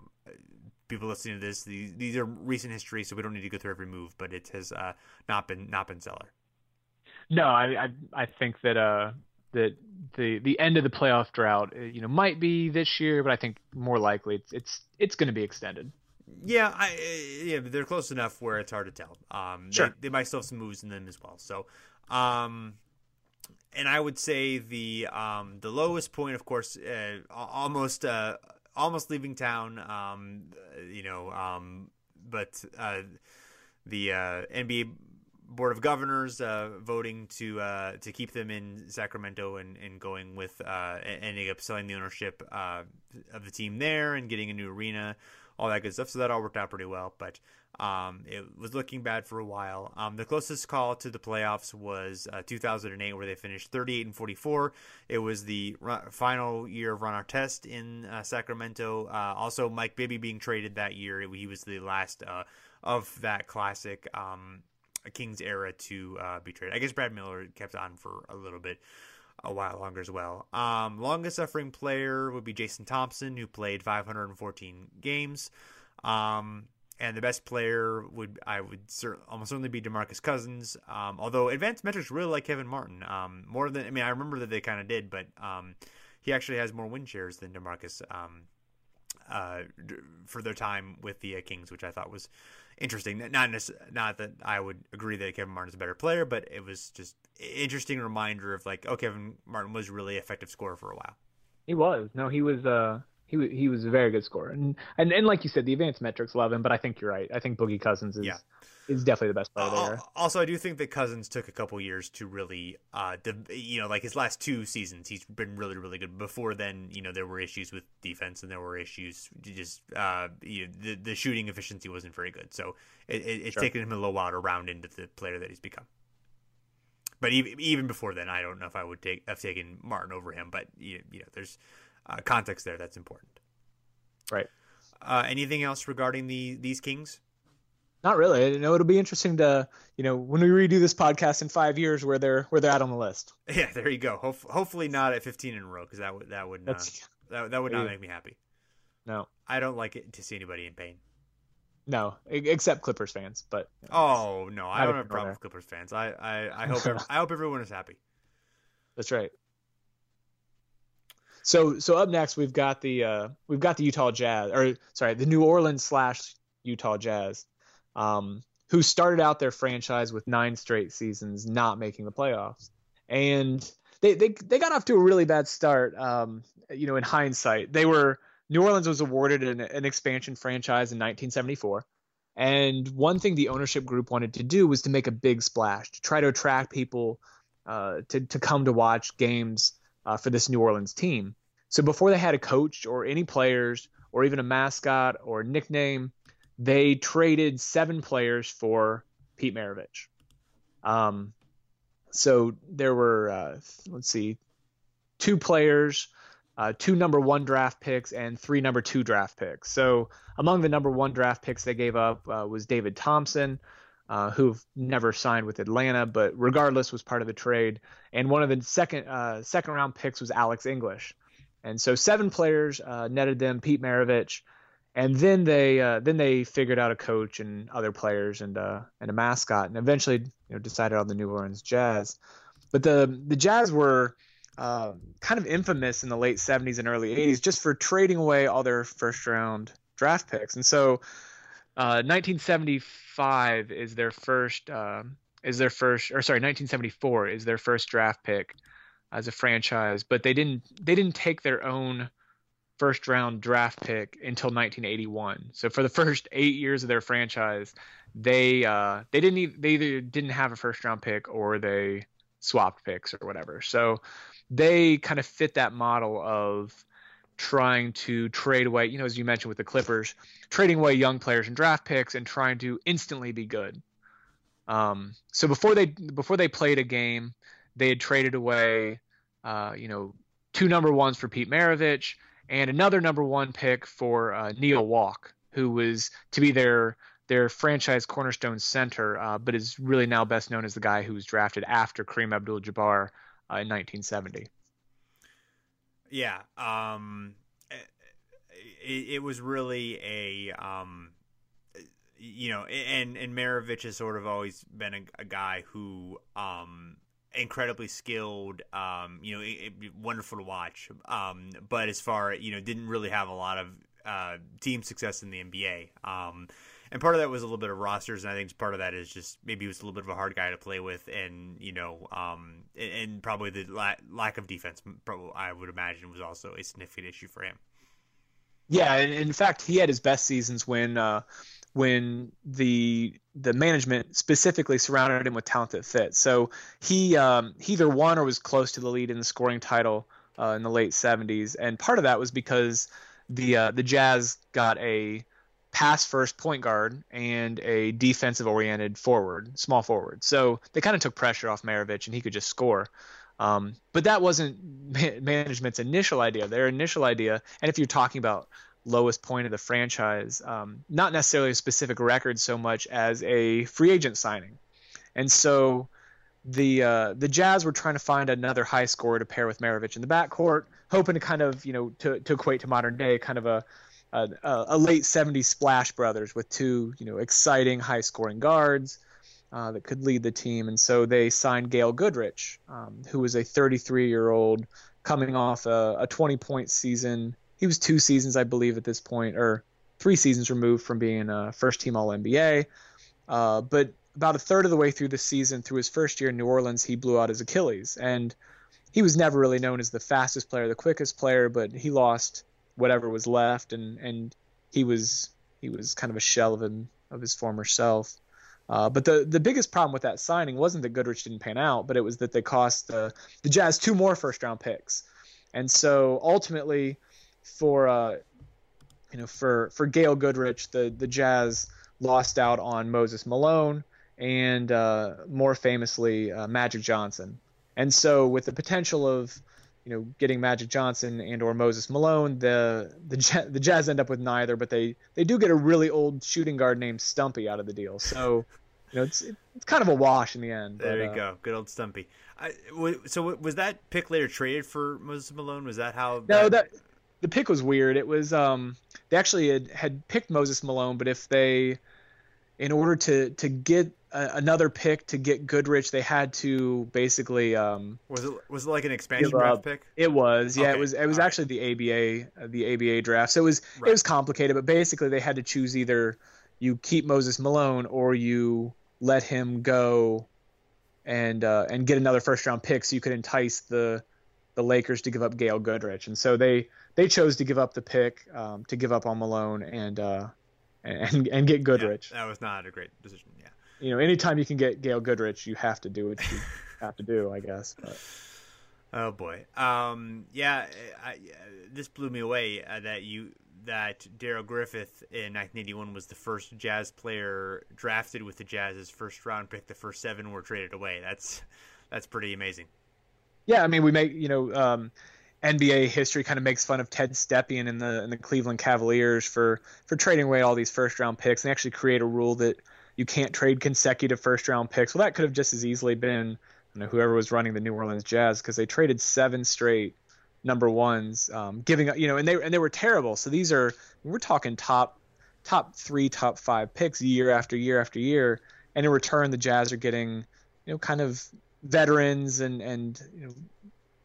people listening to this, these, these are recent history, so we don't need to go through every move, but it has uh, not been not been stellar. No, I I, I think that uh that the the end of the playoff drought, uh, you know, might be this year, but I think more likely it's it's it's going to be extended. Yeah, I uh, yeah, they're close enough where it's hard to tell. Um, sure. they, they might still have some moves in them as well. So, um, and I would say the um the lowest point, of course, uh, almost uh almost leaving town. Um, you know, um, but uh, the uh, NBA board of governors uh, voting to uh, to keep them in Sacramento and, and going with uh, ending up selling the ownership uh, of the team there and getting a new arena, all that good stuff. So that all worked out pretty well, but um, it was looking bad for a while. Um, the closest call to the playoffs was uh, 2008, where they finished 38 and 44. It was the final year of Ron Artest in uh, Sacramento. also, Mike Bibby being traded that year. He was the last of that classic um, Kings era to uh, be traded. I guess Brad Miller kept on for a little bit, a while longer as well. Um, longest suffering player would be Jason Thompson, who played 514 games. Um, and the best player would I would cer- almost certainly be Demarcus Cousins. Um, although advanced metrics really like Kevin Martin um, more than I mean I remember that they kind of did, but um, he actually has more win shares than Demarcus um, uh, for their time with the uh, Kings, which I thought was interesting. Not not that I would agree that Kevin Martin's a better player, but it was just interesting reminder of like, oh, Kevin Martin was really effective scorer for a while. He was. No, he was. Uh, he was. He was a very good scorer, and and and like you said, the advanced metrics love him. But I think you're right. I think Boogie Cousins is. Yeah is definitely the best player uh, there. Also, I do think that Cousins took a couple years to really, uh, you know, like his last two seasons, he's been really, really good. Before then, you know, there were issues with defense and there were issues just, uh, you know, the the shooting efficiency wasn't very good. So it, it, it's sure. taken him a little while to round into the player that he's become. But even even before then, I don't know if I would take have taken Martin over him. But you, you know, there's uh, context there that's important. Right. Uh, anything else regarding the these Kings? Not really. You know, it'll be interesting to, you know, when we redo this podcast in five years, where they're where they're at on the list. Yeah, there you go. Ho- hopefully not at 15 in a row, because that would that would not that, that would not make me happy. No, I don't like it to see anybody in pain. No, except Clippers fans. But oh no, I don't have a problem with Clippers fans. I I, I hope I hope everyone is happy. That's right. So so up next we've got the uh, we've got the Utah Jazz or sorry the New Orleans slash Utah Jazz um, who started out their franchise with nine straight seasons not making the playoffs. And they, they, they got off to a really bad start. Um, you know, in hindsight, they were New Orleans was awarded an, an expansion franchise in 1974. And one thing the ownership group wanted to do was to make a big splash, to try to attract people uh, to, to come to watch games uh, for this New Orleans team. So before they had a coach or any players or even a mascot or a nickname, they traded seven players for Pete Maravich. Um, so there were, uh, let's see, two players, uh, two number one draft picks, and three number two draft picks. So among the number one draft picks they gave up uh, was David Thompson, uh, who never signed with Atlanta, but regardless was part of the trade. And one of the second uh, second round picks was Alex English. And so seven players uh, netted them Pete Maravich and then they uh, then they figured out a coach and other players and uh, and a mascot, and eventually you know decided on the New Orleans Jazz. But the the Jazz were uh, kind of infamous in the late 70s and early 80s just for trading away all their first round draft picks, and so 1975 uh, is their first uh, is their first or sorry 1974 is their first draft pick as a franchise, but they didn't they didn't take their own first round draft pick until 1981. So for the first eight years of their franchise, they uh, they didn't even, they either didn't have a first round pick or they swapped picks or whatever. So they kind of fit that model of trying to trade away, you know, as you mentioned with the Clippers, trading away young players and draft picks and trying to instantly be good. Um, so before they before they played a game, they had traded away, uh, you know, two number ones for Pete Maravich and another number one pick for uh, Neal Walk, who was to be their their franchise cornerstone center, uh, but is really now best known as the guy who was drafted after Kareem Abdul-Jabbar uh, in 1970. Yeah, um, it, it, was really a um, you know, and and Maravich has sort of always been a, a guy who um, incredibly skilled, um, you know, it, it, wonderful to watch. Um, but as far you know, didn't really have a lot of uh, team success in the NBA. Um, and part of that was a little bit of rosters, and I think part of that is just maybe he was a little bit of a hard guy to play with, and you know, um, and, and, probably the la- lack of defense. Probably, I would imagine was also a significant issue for him. Yeah, and in fact, he had his best seasons when uh, when the the management specifically surrounded him with talent that fit. So he um, he either won or was close to the lead in the scoring title uh, in the late 70s, and part of that was because the uh, the Jazz got a pass first point guard and a defensive oriented forward, small forward. So they kind of took pressure off Maravich and he could just score. Um, but that wasn't management's initial idea. Their initial idea, and if you're talking about lowest point of the franchise, um, not necessarily a specific record so much as a free agent signing. And so the uh, the Jazz were trying to find another high scorer to pair with Maravich in the backcourt, hoping to kind of you know to, to equate to modern day kind of a a, a late 70s Splash Brothers with two you know exciting high scoring guards. Uh, that could lead the team, and so they signed Gail Goodrich, um, who was a 33 year old coming off a, a 20 point season he was two seasons, I believe, at this point, or three seasons removed from being a first team All NBA. Uh, but about a third of the way through the season, through his first year in New Orleans, he blew out his Achilles. And he was never really known as the fastest player, the quickest player, but he lost whatever was left, and, and he was he was kind of a shell of him of his former self. Uh, but the the biggest problem with that signing wasn't that Goodrich didn't pan out, but it was that they cost the the Jazz two more first round picks, and so ultimately for uh, you know for for Gail Goodrich, the the Jazz lost out on Moses Malone and uh, more famously uh, Magic Johnson. And so with the potential of you know getting Magic Johnson and or Moses Malone, the the the Jazz end up with neither, but they they do get a really old shooting guard named Stumpy out of the deal. So you know it's it's kind of a wash in the end. There but, you uh, go, good old Stumpy. I, w- so was that pick later traded for Moses Malone? Was that how? No, that the pick was weird. It was um they actually had, had picked Moses Malone, but if they in order to to get a, another pick to get Goodrich, they had to basically um was it was it like an expansion draft pick? It was. Yeah, Okay, it was it was all right. actually the ABA the ABA draft. So it was Right. it was complicated, but basically they had to choose either you keep Moses Malone or you let him go and uh, and get another first round pick so you could entice the the Lakers to give up Gail Goodrich. And so they they chose to give up the pick um, to give up on Malone and uh, and and get Goodrich. Yeah, that was not a great decision. Yeah. You know, anytime you can get Gail Goodrich, you have to do what you have to do, I guess. But Oh boy. Um. Yeah. I, I, this blew me away uh, that you that Darrell Griffith in 1981 was the first Jazz player drafted with the Jazz's first round pick. The first seven were traded away. That's that's pretty amazing. Yeah, I mean, we make you know. Um, NBA history kind of makes fun of Ted Stepien in the in the Cleveland Cavaliers for for trading away all these first round picks and actually create a rule that you can't trade consecutive first round picks. Well, that could have just as easily been you know, whoever was running the New Orleans Jazz because they traded seven straight number ones, um, giving up you know, and they and they were terrible. So these are we're talking top top three, top five picks year after year after year, and in return the Jazz are getting you know kind of veterans and and you know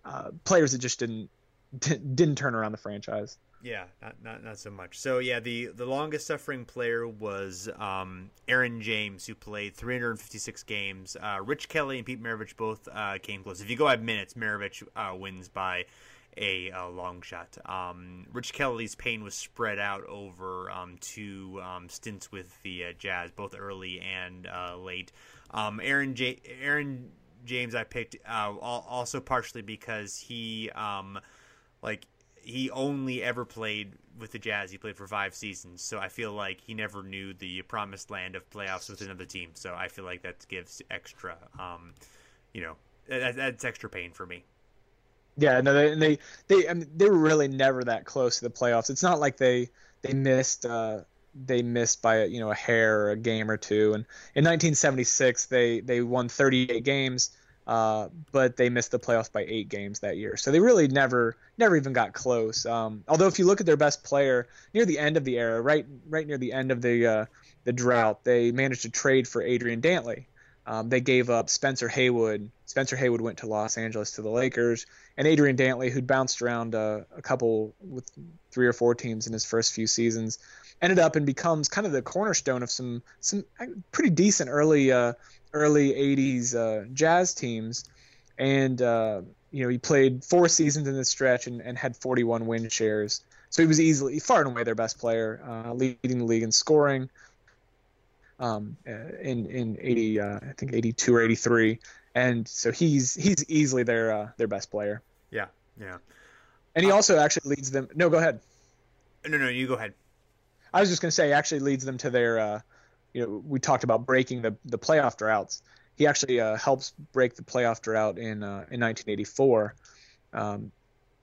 uh, players that just didn't didn't turn around the franchise. Yeah, not, not not so much. So yeah, the the longest suffering player was um, Aaron James, who played 356 games. Uh, Rich Kelly and Pete Maravich both uh, came close. If you go by minutes, Maravich uh, wins by a, a long shot. Um, Rich Kelly's pain was spread out over um, two um, stints with the uh, Jazz, both early and uh, late. Um, Aaron J- Aaron James, I picked uh, also partially because he um, like he only ever played with the Jazz. He played for five seasons, so I feel like he never knew the promised land of playoffs with another team. So I feel like that gives extra, um, you know, that, that's extra pain for me. Yeah, no, they they they, I mean, they were really never that close to the playoffs. It's not like they they missed uh, they missed by you know a hair or a game or two. And in 1976, they they won 38 games, uh, but they missed the playoffs by eight games that year. So they really never never even got close. Um, although if you look at their best player near the end of the era, right right near the end of the uh, the drought, they managed to trade for Adrian Dantley. Um, they gave up Spencer Haywood. Spencer Haywood went to Los Angeles to the Lakers, and Adrian Dantley, who'd bounced around uh, a couple with three or four teams in his first few seasons, ended up and becomes kind of the cornerstone of some some pretty decent early uh, early '80s uh, Jazz teams. And uh, you know, he played four seasons in this stretch and, and had 41 win shares. So he was easily far and away their best player, uh, leading the league in scoring. um, uh, in in 80 uh, I think 82 or 83, and so he's he's easily their uh, their best player. Yeah, yeah. And he also actually leads them. No, go ahead. No, no, you go ahead. I was just going to say, he actually leads them to their. Uh, you know, we talked about breaking the the playoff droughts. He actually uh, helps break the playoff drought in uh, in 1984. Um,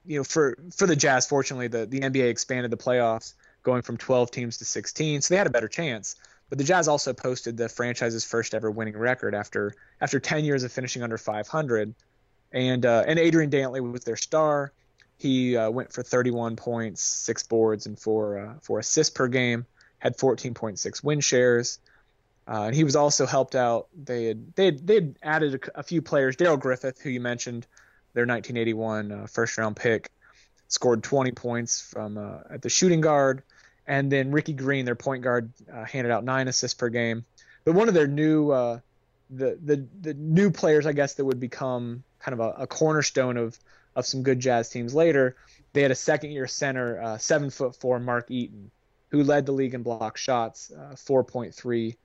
you know, for for the Jazz, fortunately, the the NBA expanded the playoffs, going from 12 teams to 16, so they had a better chance. But the Jazz also posted the franchise's first ever winning record after after 10 years of finishing under 500, and uh, and Adrian Dantley was their star. He uh, went for 31 points, six boards, and four uh, four assists per game. Had 14.6 win shares. Uh, and he was also helped out. They had they had, they had added a, a few players. Darrell Griffith, who you mentioned, their 1981 uh, first round pick, scored 20 points from uh, at the shooting guard, and then Ricky Green, their point guard, uh, handed out nine assists per game. But one of their new uh, the the the new players, I guess, that would become kind of a, a cornerstone of of some good Jazz teams later. They had a second year center, uh, seven foot four Mark Eaton, who led the league in block shots, 4.3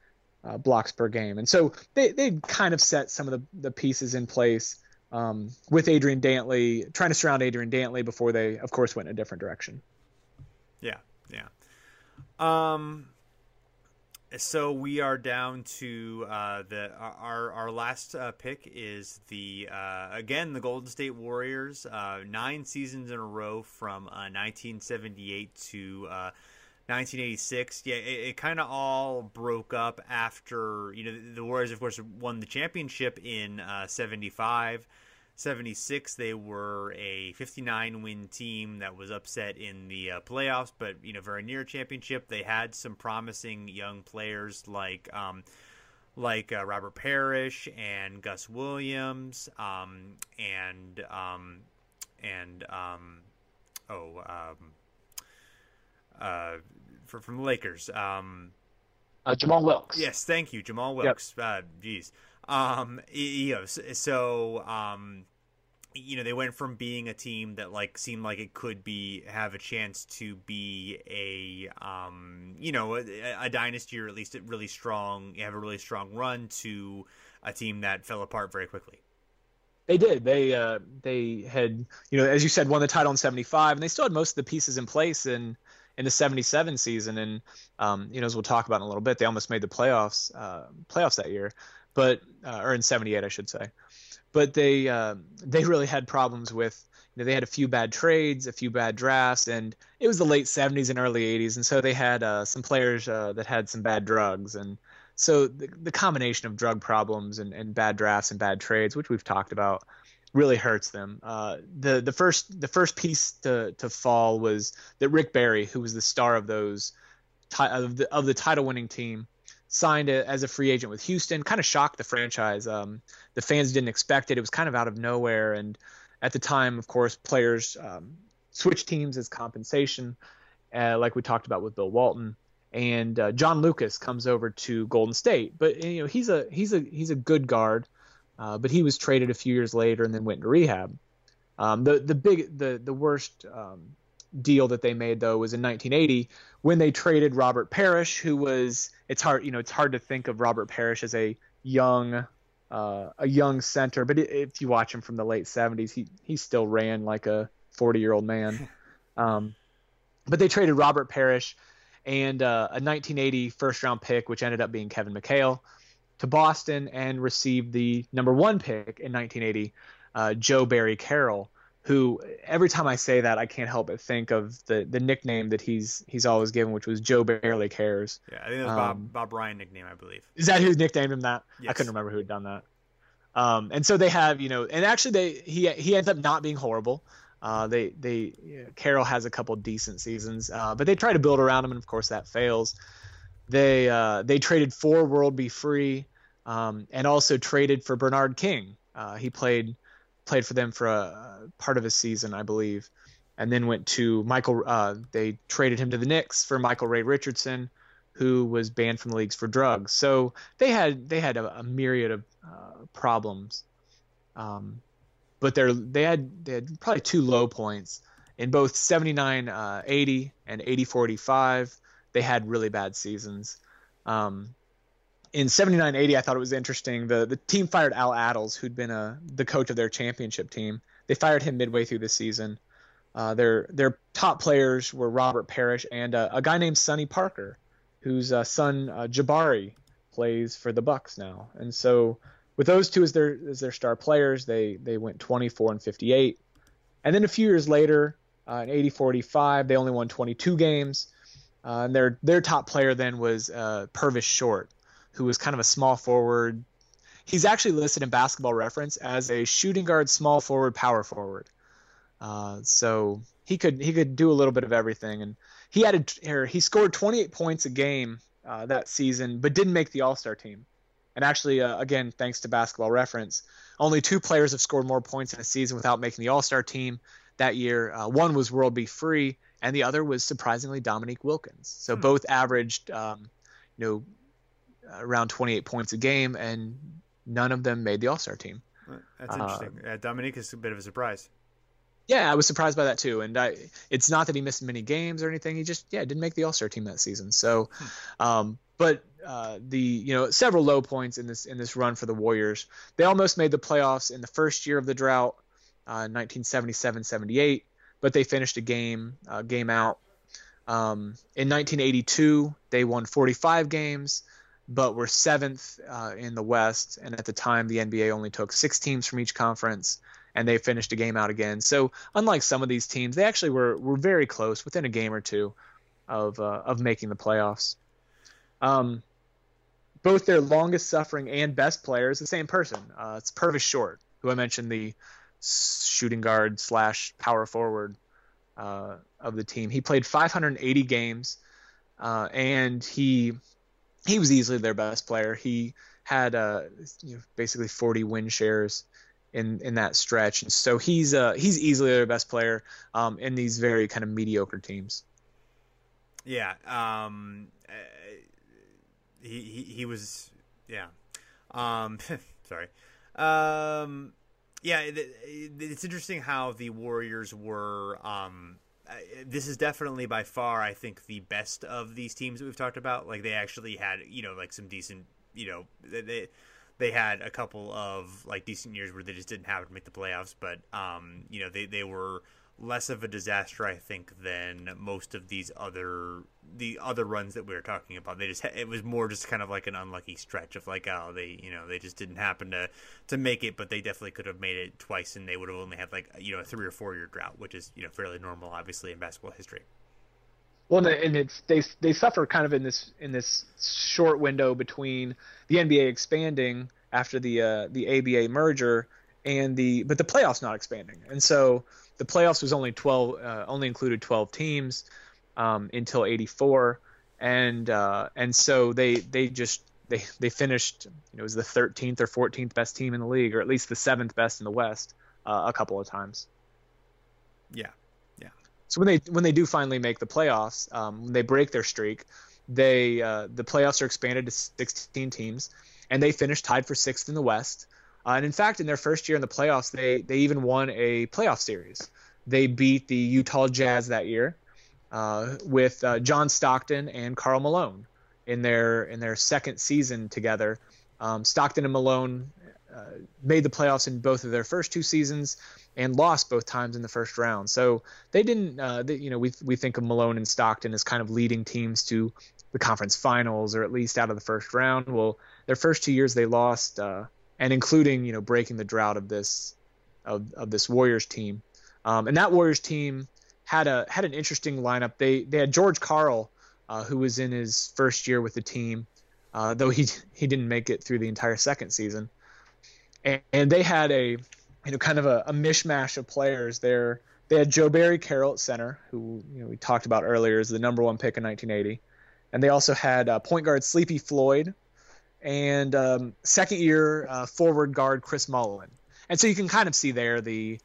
uh, blocks per game. And so they they kind of set some of the, the pieces in place um, with Adrian Dantley, trying to surround Adrian Dantley before they, of course, went in a different direction. Yeah, yeah. Um, so we are down to uh, the our our last uh, pick is the uh, again the Golden State Warriors. Uh, nine seasons in a row from 1978 uh, to uh, 1986. Yeah, it, it kind of all broke up after you know the Warriors, of course, won the championship in uh, 75. 76 they were a 59 win team that was upset in the uh, playoffs but you know very near championship they had some promising young players like um, like uh, Robert Parish and Gus Williams um, and um, and um, oh um, uh, for, from the Lakers. Um, uh, Jamal Wilkes. Yes, thank you, Jamal Wilkes. Yep. Uh, geez. Um, you know, so um, you know, they went from being a team that like seemed like it could be have a chance to be a um, you know, a, a dynasty or at least a really strong, have a really strong run to a team that fell apart very quickly. They did. They uh, they had you know, as you said, won the title in '75, and they still had most of the pieces in place in in the 77 season and um, you know as we'll talk about in a little bit they almost made the playoffs uh, playoffs that year but uh, or in 78 I should say but they uh, they really had problems with you know, they had a few bad trades, a few bad drafts, and it was the late 70s and early 80s, and so they had uh, some players uh, that had some bad drugs, and so the, the combination of drug problems and, and bad drafts and bad trades, which we've talked about, really hurts them. Uh, the the first the first piece to to fall was that Rick Barry, who was the star of those of the of the title winning team, signed a, as a free agent with Houston. Kind of shocked the franchise. Um, the fans didn't expect it. It was kind of out of nowhere. And at the time, of course, players um, switched teams as compensation, uh, like we talked about with Bill Walton. And uh, John Lucas comes over to Golden State, but you know he's a he's a he's a good guard. Uh, but he was traded a few years later and then went to rehab. Um, the the big the the worst um, deal that they made though was in 1980 when they traded Robert Parish, who was it's hard you know it's hard to think of Robert Parish as a young uh, a young center, but if you watch him from the late 70s, he he still ran like a 40 year old man. Um, but they traded Robert Parish and uh, a 1980 first round pick, which ended up being Kevin McHale to Boston and received the number one pick in 1980, uh, Joe Barry Carroll, who every time I say that I can't help but think of the the nickname that he's he's always given, which was Joe Barely Cares. Yeah, I think was um, Bob Bob Ryan nickname, I believe. Is that who nicknamed him that? Yes. I couldn't remember who had done that. Um, and so they have, you know, and actually they he he ends up not being horrible. Uh, they they Carroll has a couple decent seasons, uh, but they try to build around him, and of course that fails. They uh, they traded for World B. Free um, and also traded for Bernard King. Uh, he played played for them for a, part of a season, I believe, and then went to Michael. Uh, they traded him to the Knicks for Michael Ray Richardson, who was banned from the leagues for drugs. So they had they had a, a myriad of uh, problems, um, but they they had they had probably two low points in both 79 uh, 80 and 84 85 they had really bad seasons um, in 79-80, I thought it was interesting. The the team fired Al Attles, who'd been a the coach of their championship team. They fired him midway through the season. Uh, their their top players were Robert Parish and uh, a guy named Sonny Parker, whose uh, son uh, Jabari plays for the Bucks now. And so with those two as their as their star players, they they went 24 and 58. And then a few years later, uh, in 80-45, they only won 22 games. Uh, and their their top player then was uh, Purvis Short, who was kind of a small forward. He's actually listed in Basketball Reference as a shooting guard, small forward, power forward. Uh, so he could he could do a little bit of everything, and he had a, he scored 28 points a game uh, that season, but didn't make the All Star team. And actually, uh, again, thanks to Basketball Reference, only two players have scored more points in a season without making the All Star team that year. Uh, one was World B. Free, and the other was surprisingly Dominique Wilkins. So hmm. both averaged, um, you know, around 28 points a game, and none of them made the All Star team. That's interesting. Uh, Dominique is a bit of a surprise. Yeah, I was surprised by that too. And I, it's not that he missed many games or anything. He just, yeah, didn't make the All Star team that season. So, hmm. um, but uh, the you know several low points in this in this run for the Warriors. They almost made the playoffs in the first year of the drought, uh, 1977-78, but they finished a game uh, game out. Um, in 1982, they won 45 games, but we're seventh uh, in the West. And at the time, the NBA only took six teams from each conference and they finished a game out again. So unlike some of these teams, they actually were were very close, within a game or two, of uh, of making the playoffs. Um, both their longest suffering and best players, the same person. Uh, it's Purvis Short, who I mentioned, the shooting guard slash power forward uh, of the team. He played 580 games, uh, and he he was easily their best player. He had uh, you know, basically 40 win shares in in that stretch. And so he's uh he's easily their best player um, in these very kind of mediocre teams. Yeah, um, uh, he, he he was yeah, um, sorry, um, yeah. It, it, it's interesting how the Warriors were. Um, this is definitely by far, I think, the best of these teams that we've talked about. Like they actually had, you know, like some decent, you know, they they had a couple of like decent years where they just didn't happen to make the playoffs, but um, you know they they were less of a disaster, I think, than most of these other the other runs that we were talking about. They just it was more just kind of like an unlucky stretch of like oh they you know they just didn't happen to to make it, but they definitely could have made it twice, and they would have only had like you know a three or four year drought, which is you know fairly normal, obviously in basketball history. Well, and it's they they suffer kind of in this in this short window between the NBA expanding after the uh, the ABA merger and the but the playoffs not expanding, and so the playoffs was only twelve uh, only included twelve teams um, until '84, and uh, and so they they just they they finished you know it was the 13th or 14th best team in the league, or at least the seventh best in the West uh, a couple of times. Yeah, Yeah. so when they when they do finally make the playoffs, um, when they break their streak, they uh, the playoffs are expanded to 16 teams, and they finished tied for sixth in the West. Uh, and in fact, in their first year in the playoffs, they they even won a playoff series. They beat the Utah Jazz that year uh, with uh, John Stockton and Karl Malone in their in their second season together. Um, Stockton and Malone uh, made the playoffs in both of their first two seasons and lost both times in the first round. So they didn't, uh, they, you know, we we think of Malone and Stockton as kind of leading teams to the conference finals or at least out of the first round. Well, their first two years they lost, uh, and including you know breaking the drought of this of, of this Warriors team, um, and that Warriors team had a had an interesting lineup. They they had George Karl, uh, who was in his first year with the team, uh, though he he didn't make it through the entire second season, and, and they had a you know, kind of a, a mishmash of players there. They had Joe Barry Carroll at center, who you know we talked about earlier as the number one pick in 1980, and they also had uh, point guard Sleepy Floyd and um, second year uh, forward guard Chris Mullin. And so you can kind of see there the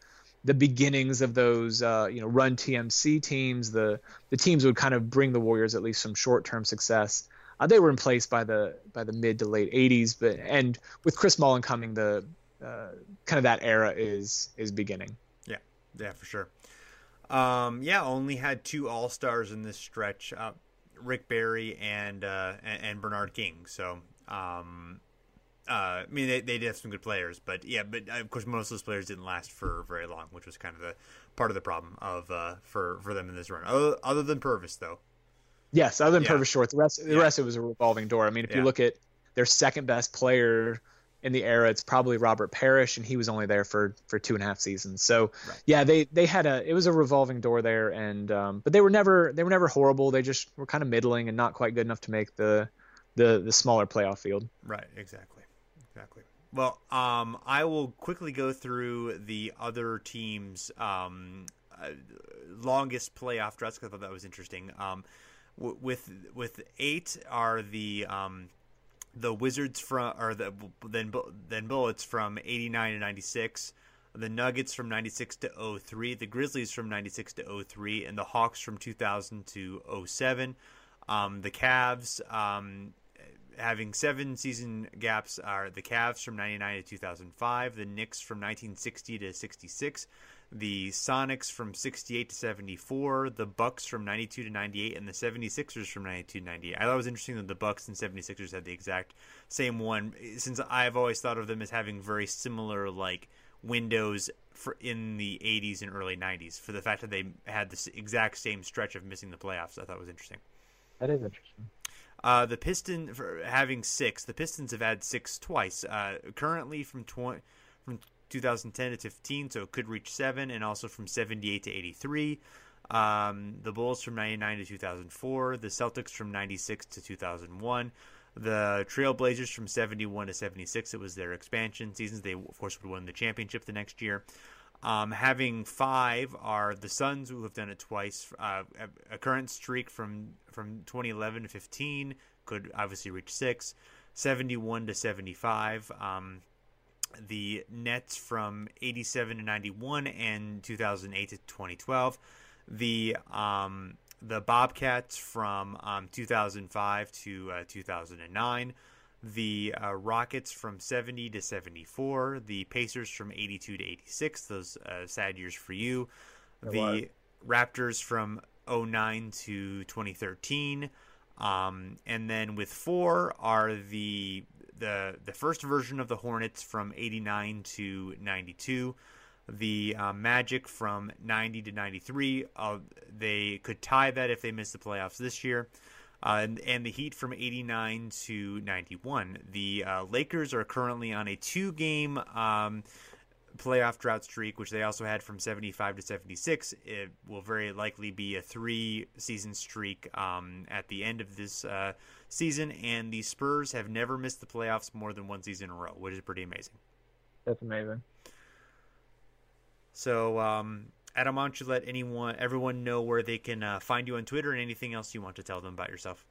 the beginnings of those uh, you know run TMC teams. The the teams would kind of bring the Warriors at least some short term success. Uh, they were in place by the by the mid to late 80s, but and with Chris Mullin coming, the uh, kind of that era is is beginning. Yeah, yeah, for sure. Um, yeah, only had two All Stars in this stretch, uh, Rick Barry and, uh, and, and Bernard King. So Um, uh, I mean, they, they did have some good players, but yeah, but uh, of course, most of those players didn't last for very long, which was kind of the part of the problem of uh, for for them in this run. Other, other than Purvis, though. Yes, other than Yeah. Purvis Short, the rest the Yeah. rest it was a revolving door. I mean, if Yeah. you look at their second best player in the era, it's probably Robert Parish, and he was only there for for two and a half seasons. So Right. yeah, they they had a it was a revolving door there, and um, but they were never they were never horrible. They just were kind of middling and not quite good enough to make the the the smaller playoff field. Right, exactly. Exactly. Well, um, I will quickly go through the other teams' um, uh, longest playoff droughts 'cause I thought that was interesting. Um, with with eight are the um, the Wizards from or the then then Bullets from eighty nine to ninety six. The Nuggets from 96 to 03, the Grizzlies from 96 to 03, and the Hawks from 2000 to 07. Um, the Cavs, um, having seven season gaps are the Cavs from 99 to 2005, the Knicks from 1960 to 66, the Sonics from 68 to 74, the Bucks from 92 to 98, and the 76ers from 92 to 98. I thought it was interesting that the Bucks and 76ers had the exact same one, since I've always thought of them as having very similar like windows for in the 80s and early 90s for the fact that they had this exact same stretch of missing the playoffs. I thought was interesting. That is interesting. Uh, the Piston having six. The Pistons have had six twice. Uh, currently from twenty from 2010 to 15, so it could reach seven, and also from 78 to 83. Um, the Bulls from 99 to 2004. The Celtics from 96 to 2001. The Trailblazers from 71 to 76. It was their expansion seasons. They of course would win the championship the next year. Um, having five are the Suns, who have done it twice. Uh, a, current streak from from 2011 to 15 could obviously reach six. 71 to 75. Um, the Nets from 87 to 91 and 2008 to 2012. The um, the Bobcats from um, 2005 to uh, 2009 the uh, Rockets from 70 to 74, the Pacers from 82 to 86, those uh, sad years for you, the. Raptors from 09 to 2013, um, and then with four are the the the first version of the Hornets from 89 to 92. The uh, Magic from 90 to 93. Uh, they could tie that if they miss the playoffs this year uh, and, and the Heat from 89 to 91. The uh, Lakers are currently on a two game um, playoff drought streak, which they also had from 75 to 76. It will very likely be a three season streak um, at the end of this uh, season. And the Spurs have never missed the playoffs more than one season in a row, which is pretty amazing. That's amazing. So, um, Adam, why don't you let anyone, everyone know where they can uh, find you on Twitter and anything else you want to tell them about yourself?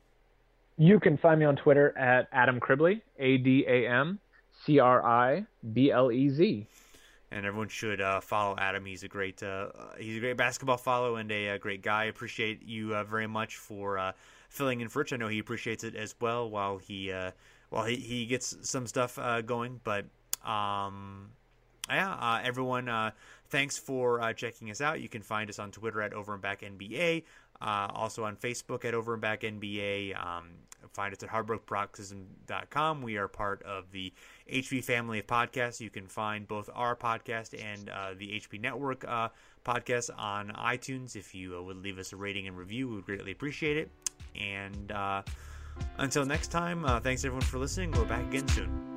You can find me on Twitter at Adam Criblez, A D A M C R I B L E Z. and everyone should uh, follow Adam. He's a great uh, he's a great basketball follow and a, uh great guy. Appreciate you uh, very much for uh, filling in for Rich. I know he appreciates it as well while he uh, while he, he gets some stuff uh, going. But um, yeah, uh, everyone, uh, thanks for uh, checking us out. You can find us on Twitter at Over and Back NBA. Uh, also on Facebook at Over and Back NBA. Um, find us at HardwoodParoxysm.com. We are part of the HP family of podcasts. You can find both our podcast and uh, the HP Network uh, podcast on iTunes. If you uh, would leave us a rating and review, we would greatly appreciate it. And uh, until next time, uh, thanks everyone for listening. We're back again soon.